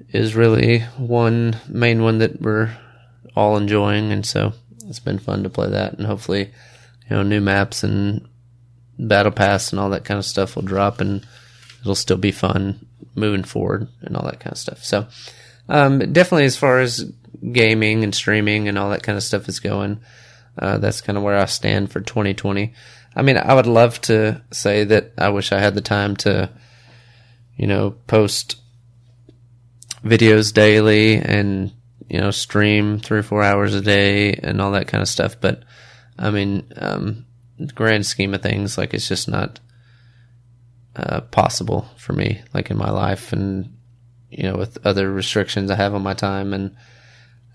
is really one main one that we're all enjoying. And so it's been fun to play that. And hopefully, you know, new maps and battle pass and all that kind of stuff will drop and it'll still be fun moving forward and all that kind of stuff. So, um, definitely as far as gaming and streaming and all that kind of stuff is going, uh, that's kind of where I stand for 2020. I mean, I would love to say that I wish I had the time to, you know, post videos daily and, you know, stream three or four hours a day and all that kind of stuff. But I mean, um, grand scheme of things, like it's just not, uh, possible for me, like in my life and, you know, with other restrictions I have on my time and,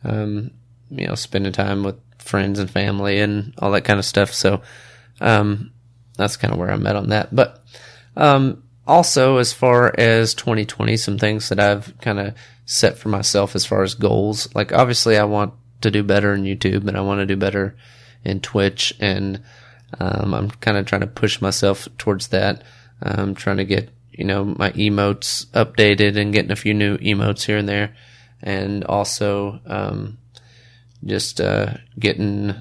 um, you know, spending time with friends and family and all that kind of stuff. So, um, that's kind of where I'm at on that. But, um, also as far as 2020, some things that I've kind of set for myself as far as goals. Like obviously I want to do better in YouTube and I want to do better in Twitch and, um, I'm kind of trying to push myself towards that. I'm trying to get, you know, my emotes updated and getting a few new emotes here and there. And also, um, just, uh, getting,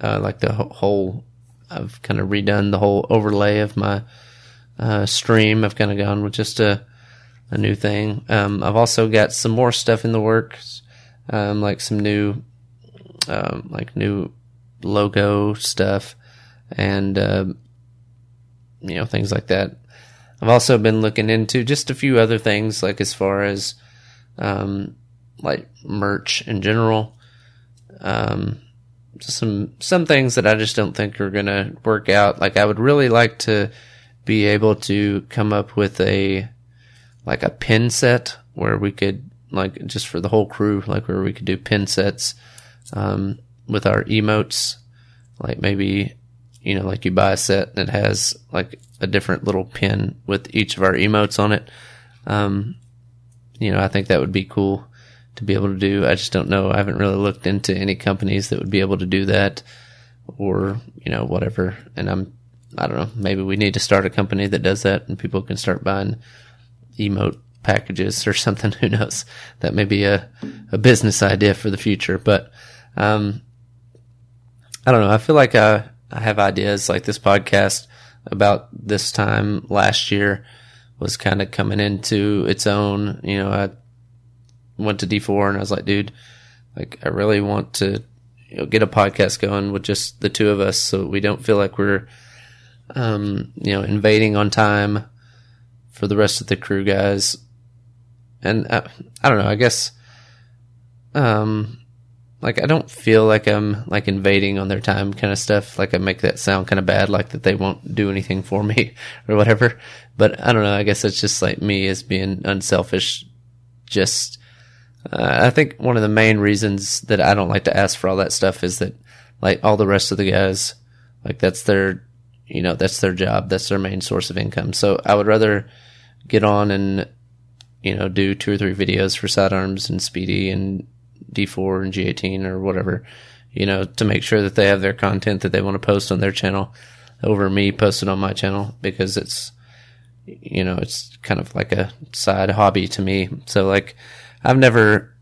uh, like the whole, I've kind of redone the whole overlay of my, uh, stream. I've kind of gone with just a, a new thing. Um, I've also got some more stuff in the works, um, like some new, um, like new logo stuff and, uh, you know, things like that. I've also been looking into just a few other things, like as far as, um, like merch in general. Um, some, some things that I just don't think are going to work out. Like I would really like to be able to come up with a, like a pin set where we could, like just for the whole crew, like where we could do pin sets, um, with our emotes, like maybe you know, like you buy a set that has like a different little pin with each of our emotes on it. Um, you know, I think that would be cool to be able to do. I just don't know. I haven't really looked into any companies that would be able to do that or, you know, whatever. And I'm, I don't know, maybe we need to start a company that does that and people can start buying emote packages or something. Who knows? That may be a, a business idea for the future, but, um, I don't know. I feel like I, I have ideas like this podcast about this time last year was kind of coming into its own. You know, I went to D4 and I was like, dude, like I really want to you know, get a podcast going with just the two of us so we don't feel like we're, um, you know, invading on time for the rest of the crew guys. And I, uh, I don't know, I guess, um, like I don't feel like I'm like invading on their time kind of stuff. Like I make that sound kind of bad, like that they won't do anything for me or whatever. But I don't know. I guess it's just like me as being unselfish. Just, uh, I think one of the main reasons that I don't like to ask for all that stuff is that like all the rest of the guys, like that's their, you know, that's their job. That's their main source of income. So I would rather get on and you know do two or three videos for sidearms and Speedy and D4 and G18 or whatever, you know, to make sure that they have their content that they want to post on their channel over me posting on my channel because it's you know it's kind of like a side hobby to me. So like I've never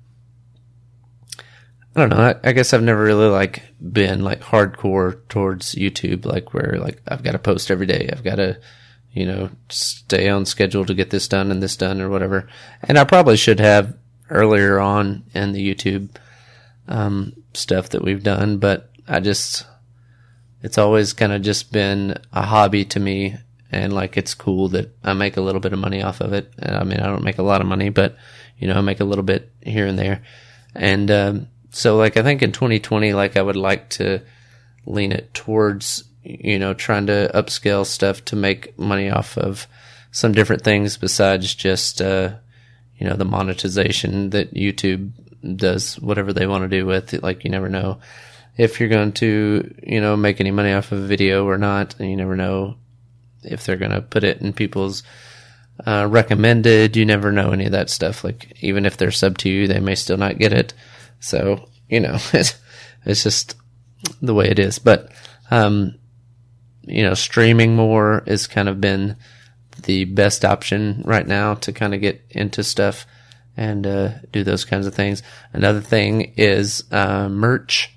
I don't know. I, I, guess I've never really like been like hardcore towards YouTube, like where like I've got to post every day. I've got to, you know, stay on schedule to get this done and this done or whatever. And I probably should have earlier on in the YouTube um, stuff that we've done, but I just it's always kind of just been a hobby to me, and like it's cool that I make a little bit of money off of it. I mean, I don't make a lot of money, but you know, make a little bit here and there, and um, so like I think in 2020, like I would like to lean it towards you know trying to upscale stuff to make money off of some different things besides just uh, you know the monetization that YouTube does whatever they want to do with it. Like you never know if you're going to you know make any money off of a video or not, and you never know if they're going to put it in people's uh, recommended. You never know any of that stuff. Like even if they're sub to you, they may still not get it. So, you know, it's, it's just the way it is. But, um, you know, streaming more has kind of been the best option right now to kind of get into stuff and uh, do those kinds of things. Another thing is uh, merch.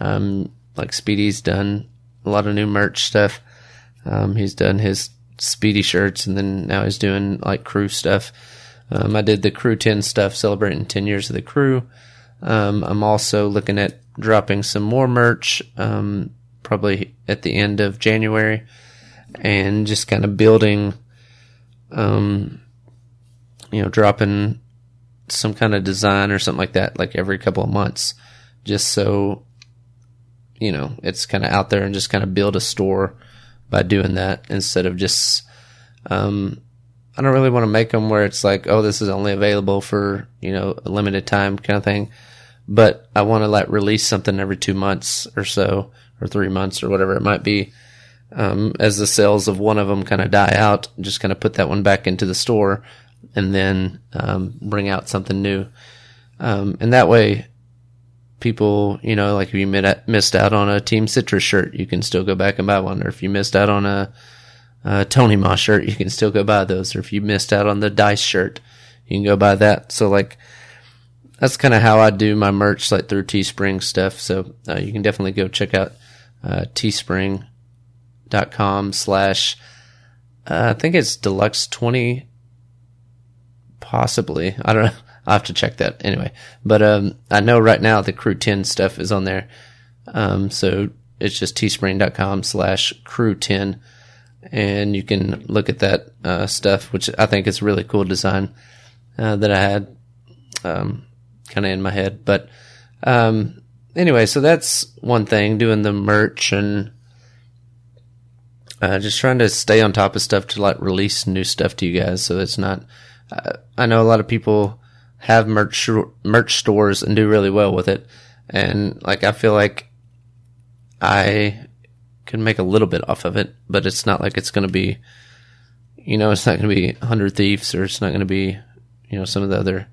Um, like Speedy's done a lot of new merch stuff. Um, he's done his Speedy shirts, and then now he's doing like crew stuff. Um, I did the crew 10 stuff celebrating 10 years of the crew. Um, I'm also looking at dropping some more merch, um, probably at the end of January, and just kind of building, um, you know, dropping some kind of design or something like that, like every couple of months, just so, you know, it's kind of out there and just kind of build a store by doing that instead of just, um, I don't really want to make them where it's like, oh, this is only available for, you know, a limited time kind of thing but I want to like release something every two months or so, or three months or whatever it might be. Um, as the sales of one of them kind of die out, just kind of put that one back into the store and then um, bring out something new. Um, and that way, people, you know, like if you missed out on a Team Citrus shirt, you can still go back and buy one. Or if you missed out on a, a Tony Moss shirt, you can still go buy those. Or if you missed out on the Dice shirt, you can go buy that. So like, that's kind of how I do my merch, like through Teespring stuff. So uh, you can definitely go check out uh, teespring.com slash, uh, I think it's deluxe 20, possibly. I don't know. I'll have to check that anyway. But um, I know right now the Crew 10 stuff is on there. Um, so it's just teespring.com slash crew 10. And you can look at that uh, stuff, which I think is a really cool design uh, that I had. Um, kind of in my head. But um, anyway, so that's one thing doing the merch and uh, just trying to stay on top of stuff to like release new stuff to you guys. So it's not. Uh, I know a lot of people have merch merch stores and do really well with it, and like I feel like I can make a little bit off of it, but it's not like it's going to be, you know, it's not going to be Hundred Thieves or it's not going to be, you know, some of the other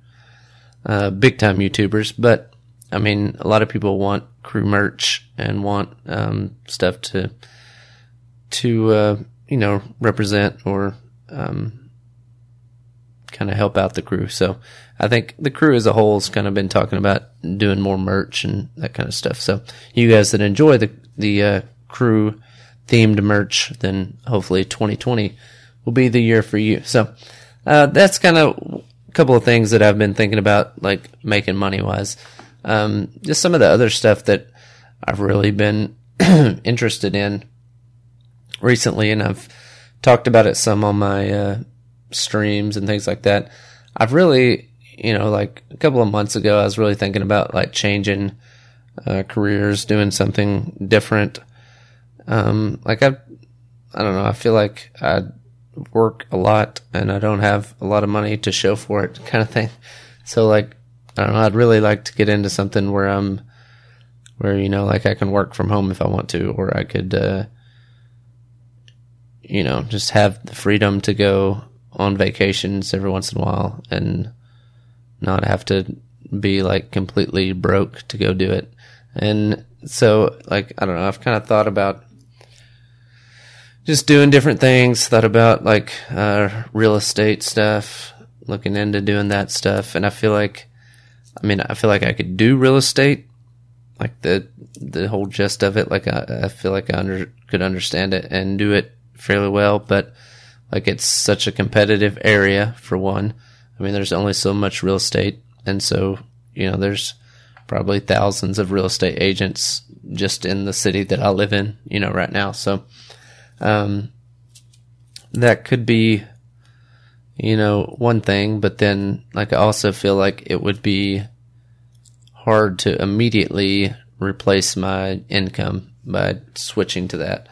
uh, big time YouTubers, but I mean, a lot of people want crew merch and want um, stuff to to uh, you know represent or um, kind of help out the crew. So I think the crew as a whole has kind of been talking about doing more merch and that kind of stuff. So you guys that enjoy the the uh, crew themed merch, then hopefully 2020 will be the year for you. So uh, that's kind of a couple of things that I've been thinking about, like making money wise. Um, just some of the other stuff that I've really been interested in recently, and I've talked about it some on my uh, streams and things like that. I've really, you know, like a couple of months ago, I was really thinking about like changing uh, careers, doing something different. Um, like I, I don't know. I feel like I work a lot and I don't have a lot of money to show for it kind of thing. So like, I don't know, I'd really like to get into something where I'm, where, you know, like I can work from home if I want to, or I could, uh, you know, just have the freedom to go on vacations every once in a while and not have to be like completely broke to go do it. And so, like, I don't know, I've kind of thought about just doing different things, thought about like uh, real estate stuff, looking into doing that stuff. And I feel like, I mean, I feel like I could do real estate, like the the whole gist of it. Like I, I feel like I under, could understand it and do it fairly well, but like it's such a competitive area for one. I mean, there's only so much real estate, and so you know, there's probably thousands of real estate agents just in the city that I live in, you know, right now. So, um, that could be, you know, one thing, but then like I also feel like it would be hard to immediately replace my income by switching to that.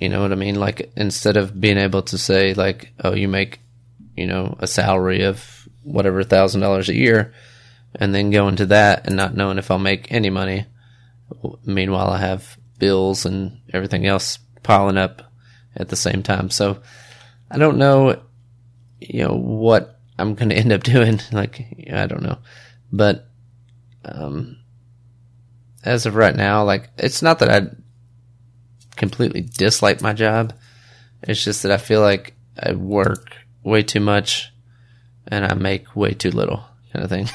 You know what I mean? Like instead of being able to say like, oh, you make, you know, a salary of whatever thousand dollars a year, and then go into that and not knowing if I'll make any money. Meanwhile, I have bills and everything else piling up at the same time. So I don't know, you know, what I'm going to end up doing. Like, I don't know, but, um, as of right now, like, it's not that I completely dislike my job. It's just that I feel like I work way too much and I make way too little kind of thing.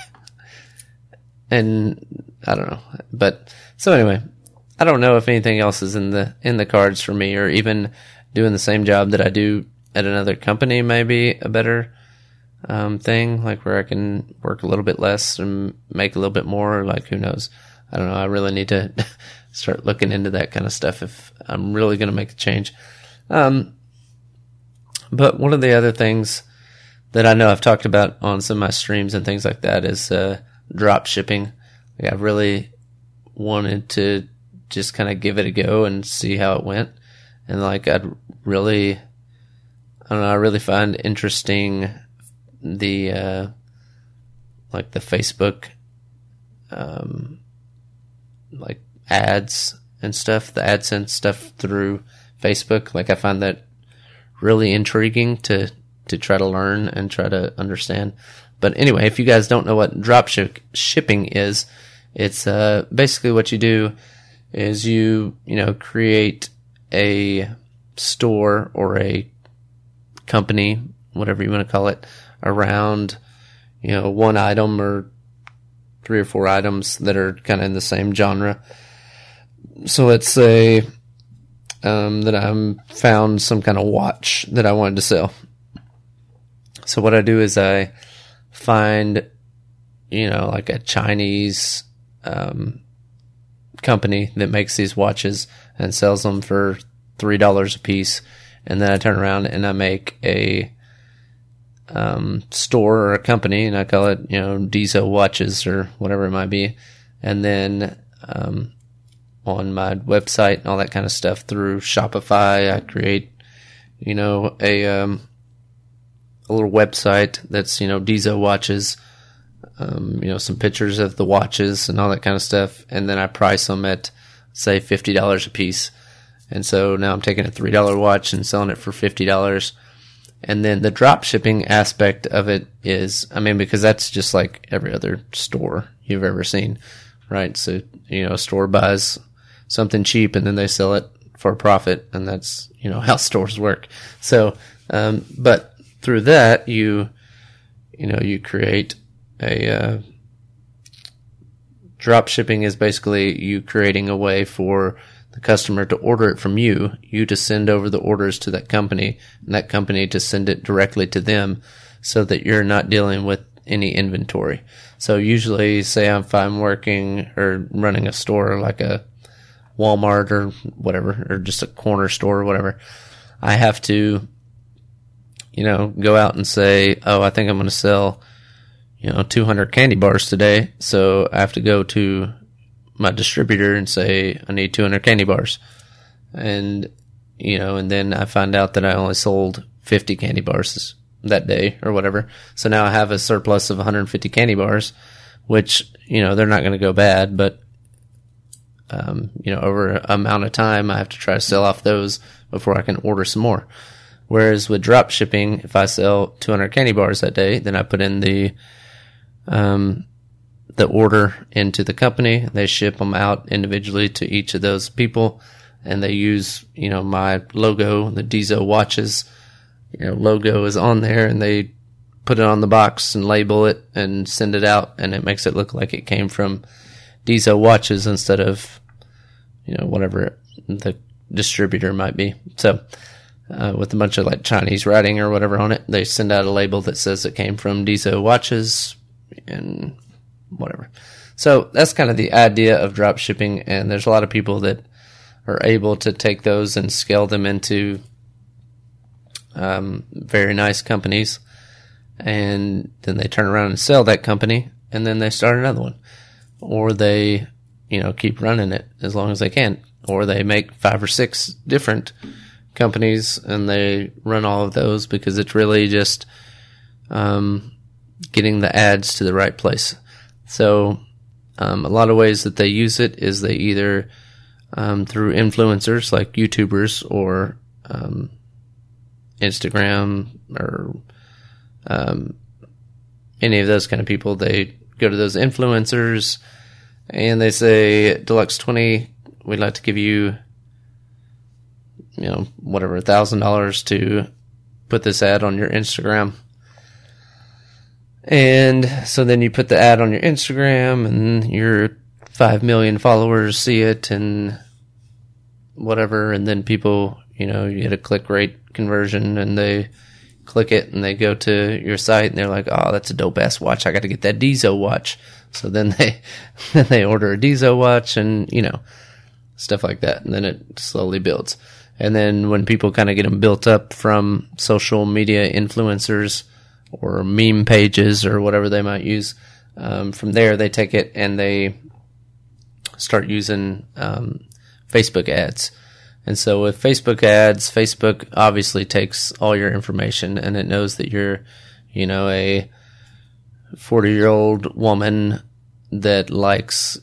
and I don't know. But so anyway, I don't know if anything else is in the in the cards for me, or even doing the same job that I do at another company maybe a better um, thing, like where I can work a little bit less and make a little bit more. Like who knows? I don't know. I really need to start looking into that kind of stuff if I'm really going to make a change. Um, but one of the other things that I know I've talked about on some of my streams and things like that is uh, drop shipping. Like I really wanted to just kind of give it a go and see how it went. And like I'd really, I don't know, I really find interesting the uh, like the Facebook, um, like ads and stuff, the AdSense stuff through Facebook. Like I find that really intriguing to to try to learn and try to understand. But anyway, if you guys don't know what drop shipping is, it's uh, basically what you do is you you know create a store or a company, whatever you want to call it, around you know one item or three or four items that are kind of in the same genre. So let's say um, that I'm found some kind of watch that I wanted to sell. So what I do is I find, you know, like a Chinese um, company that makes these watches and sells them for three dollars a piece, and then I turn around and I make a um, store or a company, and I call it, you know, Diesel Watches or whatever it might be, and then um, on my website and all that kind of stuff through Shopify, I create, you know, a um, a little website that's you know Diesel watches, um, you know some pictures of the watches and all that kind of stuff, and then I price them at say fifty dollars a piece. And so now I'm taking a three dollar watch and selling it for fifty dollars. And then the drop shipping aspect of it is, I mean, because that's just like every other store you've ever seen, right? So, you know, a store buys something cheap and then they sell it for a profit. And that's, you know, how stores work. So, um, but through that, you, you know, you create a, uh, drop shipping is basically you creating a way for the customer to order it from you, you to send over the orders to that company, and that company to send it directly to them so that you're not dealing with any inventory. So usually, say if I'm working or running a store like a Walmart or whatever, or just a corner store or whatever, I have to you know, go out and say, oh, I think I'm going to sell, you know, 200 candy bars today. So I have to go to my distributor and say, I need 200 candy bars. And, you know, and then I find out that I only sold 50 candy bars that day or whatever. So now I have a surplus of 150 candy bars, which, you know, they're not going to go bad, but, um, you know, over amount of time, I have to try to sell off those before I can order some more. Whereas with drop shipping, if I sell 200 candy bars that day, then I put in the um, the order into the company. They ship them out individually to each of those people, and they use you know my logo, the Dezo watches. You know, logo is on there, and they put it on the box and label it and send it out, and it makes it look like it came from Dezo watches instead of you know whatever the distributor might be. So. Uh, with a bunch of like Chinese writing or whatever on it, they send out a label that says it came from Diesel watches, and whatever. So that's kind of the idea of drop shipping, and there's a lot of people that are able to take those and scale them into um, very nice companies, and then they turn around and sell that company, and then they start another one, or they, you know, keep running it as long as they can, or they make five or six different companies and they run all of those because it's really just um, getting the ads to the right place. So, um, a lot of ways that they use it is they either um, through influencers like YouTubers or um, Instagram or um, any of those kind of people. They go to those influencers and they say, Deluxe 20, we'd like to give you, you know, whatever, a thousand dollars to put this ad on your Instagram. And so then you put the ad on your Instagram and your 5 million followers see it and whatever. And then people, you know, you get a click rate conversion and they click it and they go to your site and they're like, oh, that's a dope ass watch. I got to get that Dezo watch. So then they, then they order a Dezo watch and, you know, stuff like that. And then it slowly builds. And then when people kind of get them built up from social media influencers, or meme pages or whatever they might use. Um, from there, they take it and they start using um, Facebook ads. And so with Facebook ads, Facebook obviously takes all your information and it knows that you're, you know, a 40 year old woman that likes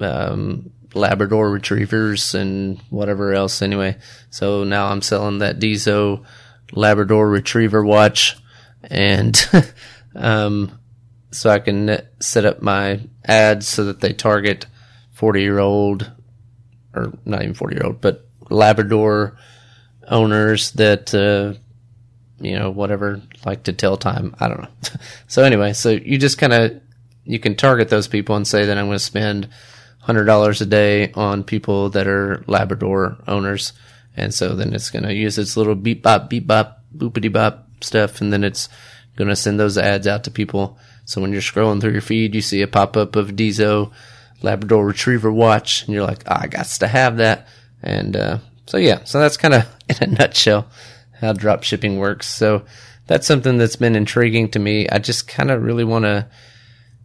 um, Labrador retrievers and whatever else anyway. So now I'm selling that Dezo Labrador retriever watch and um, so I can set up my ads so that they target 40 year old or not even 40 year old, but Labrador owners that, uh, you know, whatever, like to tell time. I don't know. so anyway, so you just kind of, you can target those people and say that I'm going to spend $100 a day on people that are Labrador owners. And so then it's going to use its little beep bop, beep bop, boopity bop stuff, and then it's going to send those ads out to people. So when you're scrolling through your feed, you see a pop up of Dezo Labrador Retriever watch, and you're like, oh, I got to have that. And uh, so yeah, so that's kind of in a nutshell how drop shipping works. So that's something that's been intriguing to me. I just kind of really want to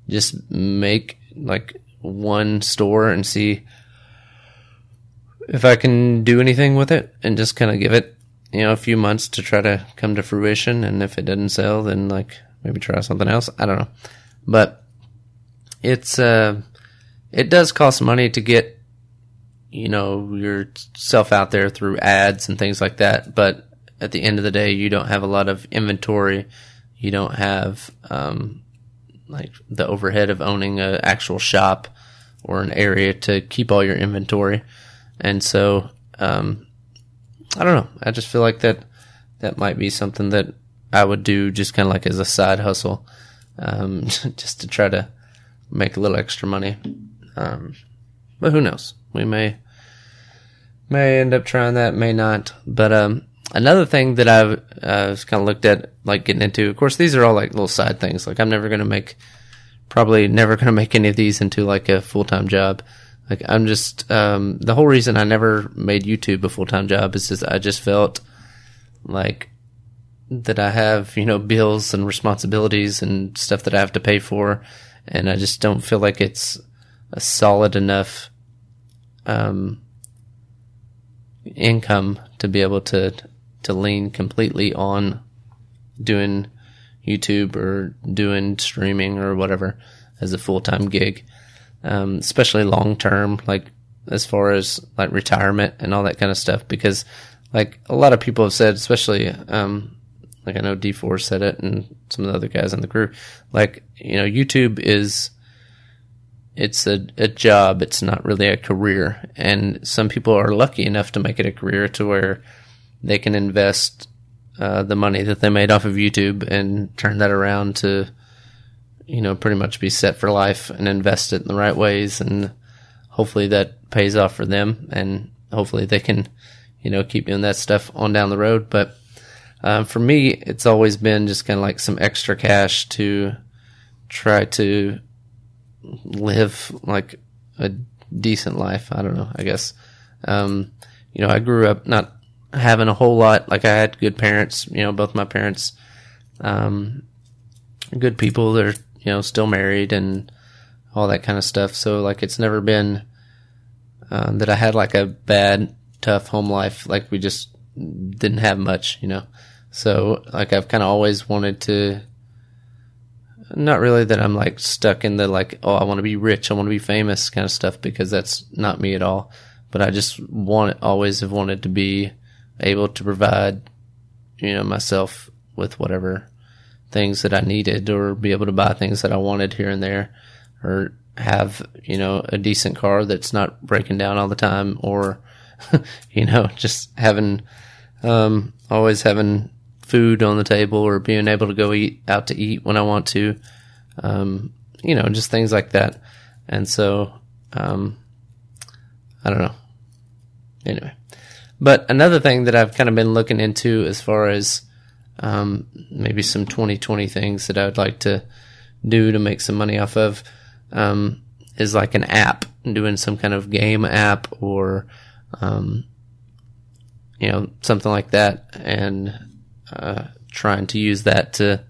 just make like one store and see if I can do anything with it and just kind of give it you know, a few months to try to come to fruition. And if it didn't sell, then like maybe try something else. I don't know. But it's, uh, it does cost money to get, you know, yourself out there through ads and things like that. But at the end of the day, you don't have a lot of inventory. You don't have, um, like the overhead of owning an actual shop or an area to keep all your inventory. And so, um, I don't know. I just feel like that that might be something that I would do just kind of like as a side hustle, um, just to try to make a little extra money. Um, but who knows? We may may end up trying that, may not. But um, another thing that I've uh, kind of looked at, like getting into. Of course, these are all like little side things. Like I'm never gonna make, probably never gonna make any of these into like a full time job. Like I'm just um, the whole reason I never made YouTube a full time job is just I just felt like that I have you know bills and responsibilities and stuff that I have to pay for, and I just don't feel like it's a solid enough um, income to be able to to lean completely on doing YouTube or doing streaming or whatever as a full time gig um, especially long term, like as far as like retirement and all that kind of stuff. Because like a lot of people have said, especially um, like I know D4 said it, and some of the other guys in the crew, like you know, YouTube is it's a, a job. It's not really a career, and some people are lucky enough to make it a career to where they can invest uh, the money that they made off of YouTube and turn that around to you know pretty much be set for life and invest it in the right ways and hopefully that pays off for them and hopefully they can you know keep doing that stuff on down the road but um, for me it's always been just kind of like some extra cash to try to live like a decent life i don't know i guess. Um, you know i grew up not having a whole lot like i had good parents you know both my parents um, good people they're you know still married and all that kind of stuff. So like it's never been um, that i had like a bad tough home life like we just didn't have much you know. So like i've kind of always wanted to not really that i'm like stuck in the like oh i want to be rich i want to be famous kind of stuff because that's not me at all. But i just want always have wanted to be able to provide you know myself with whatever things that I needed or be able to buy things that I wanted here and there or have, you know, a decent car that's not breaking down all the time or, you know, just having, um, always having food on the table or being able to go eat out to eat when I want to. Um, you know, just things like that. And so, um, I don't know. Anyway, but another thing that I've kind of been looking into as far as, um, maybe some 2020 things that I would like to do to make some money off of um, is like an app, doing some kind of game app or, um, you know, something like that, and uh, trying to use that to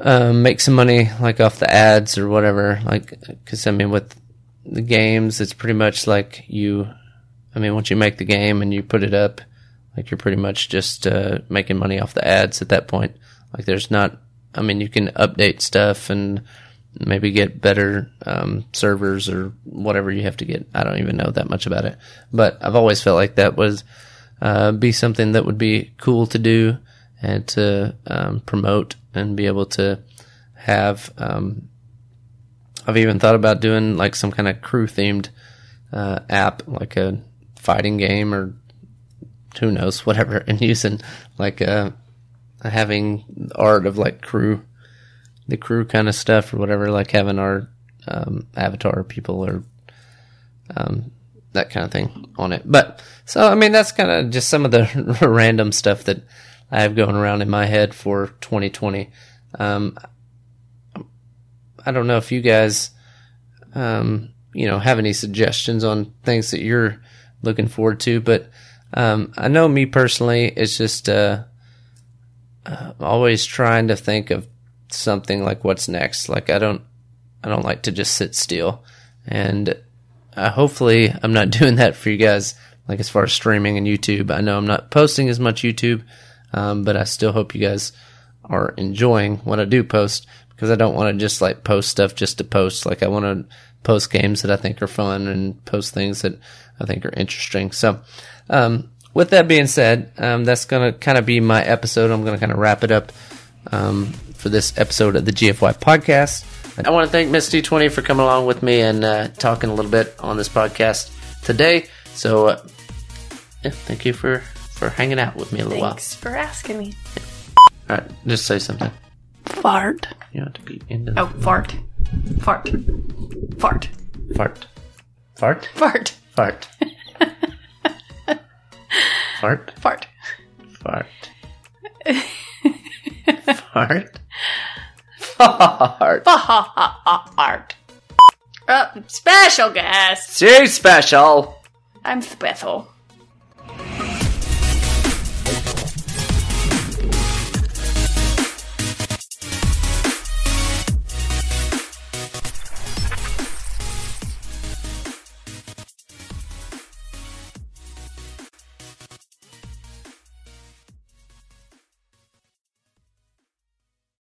uh, make some money, like off the ads or whatever. Like, because I mean, with the games, it's pretty much like you. I mean, once you make the game and you put it up, like you're pretty much just uh, making money off the ads at that point. Like there's not, I mean, you can update stuff and maybe get better um, servers or whatever you have to get. I don't even know that much about it, but I've always felt like that was uh, be something that would be cool to do and to um, promote and be able to have. Um, I've even thought about doing like some kind of crew themed uh, app, like a fighting game or who knows, whatever, and using like uh, having art of like crew, the crew kind of stuff or whatever, like having our um, avatar people or um, that kind of thing on it. But so I mean, that's kind of just some of the random stuff that I have going around in my head for 2020. Um, I don't know if you guys, um, you know, have any suggestions on things that you're looking forward to, but um, I know me personally, it's just uh, uh, always trying to think of something like what's next. Like I don't, I don't like to just sit still, and uh, hopefully I'm not doing that for you guys. Like as far as streaming and YouTube, I know I'm not posting as much YouTube, um, but I still hope you guys are enjoying what I do post because I don't want to just like post stuff just to post. Like I want to post games that I think are fun and post things that I think are interesting. So um, with that being said, um, that's going to kind of be my episode. I'm going to kind of wrap it up um, for this episode of the GFY podcast. I want to thank Miss D20 for coming along with me and uh, talking a little bit on this podcast today. So, uh, yeah, thank you for, for hanging out with me a little Thanks for asking me. while. All right, just say something. Fart. You have to be into the Oh, fart. Fart. Fart. fart. Fart? Fart. Fart. Fart? Fart. Fart. Fart? Fart. Fart. Uh, special guest. Too special. I'm special.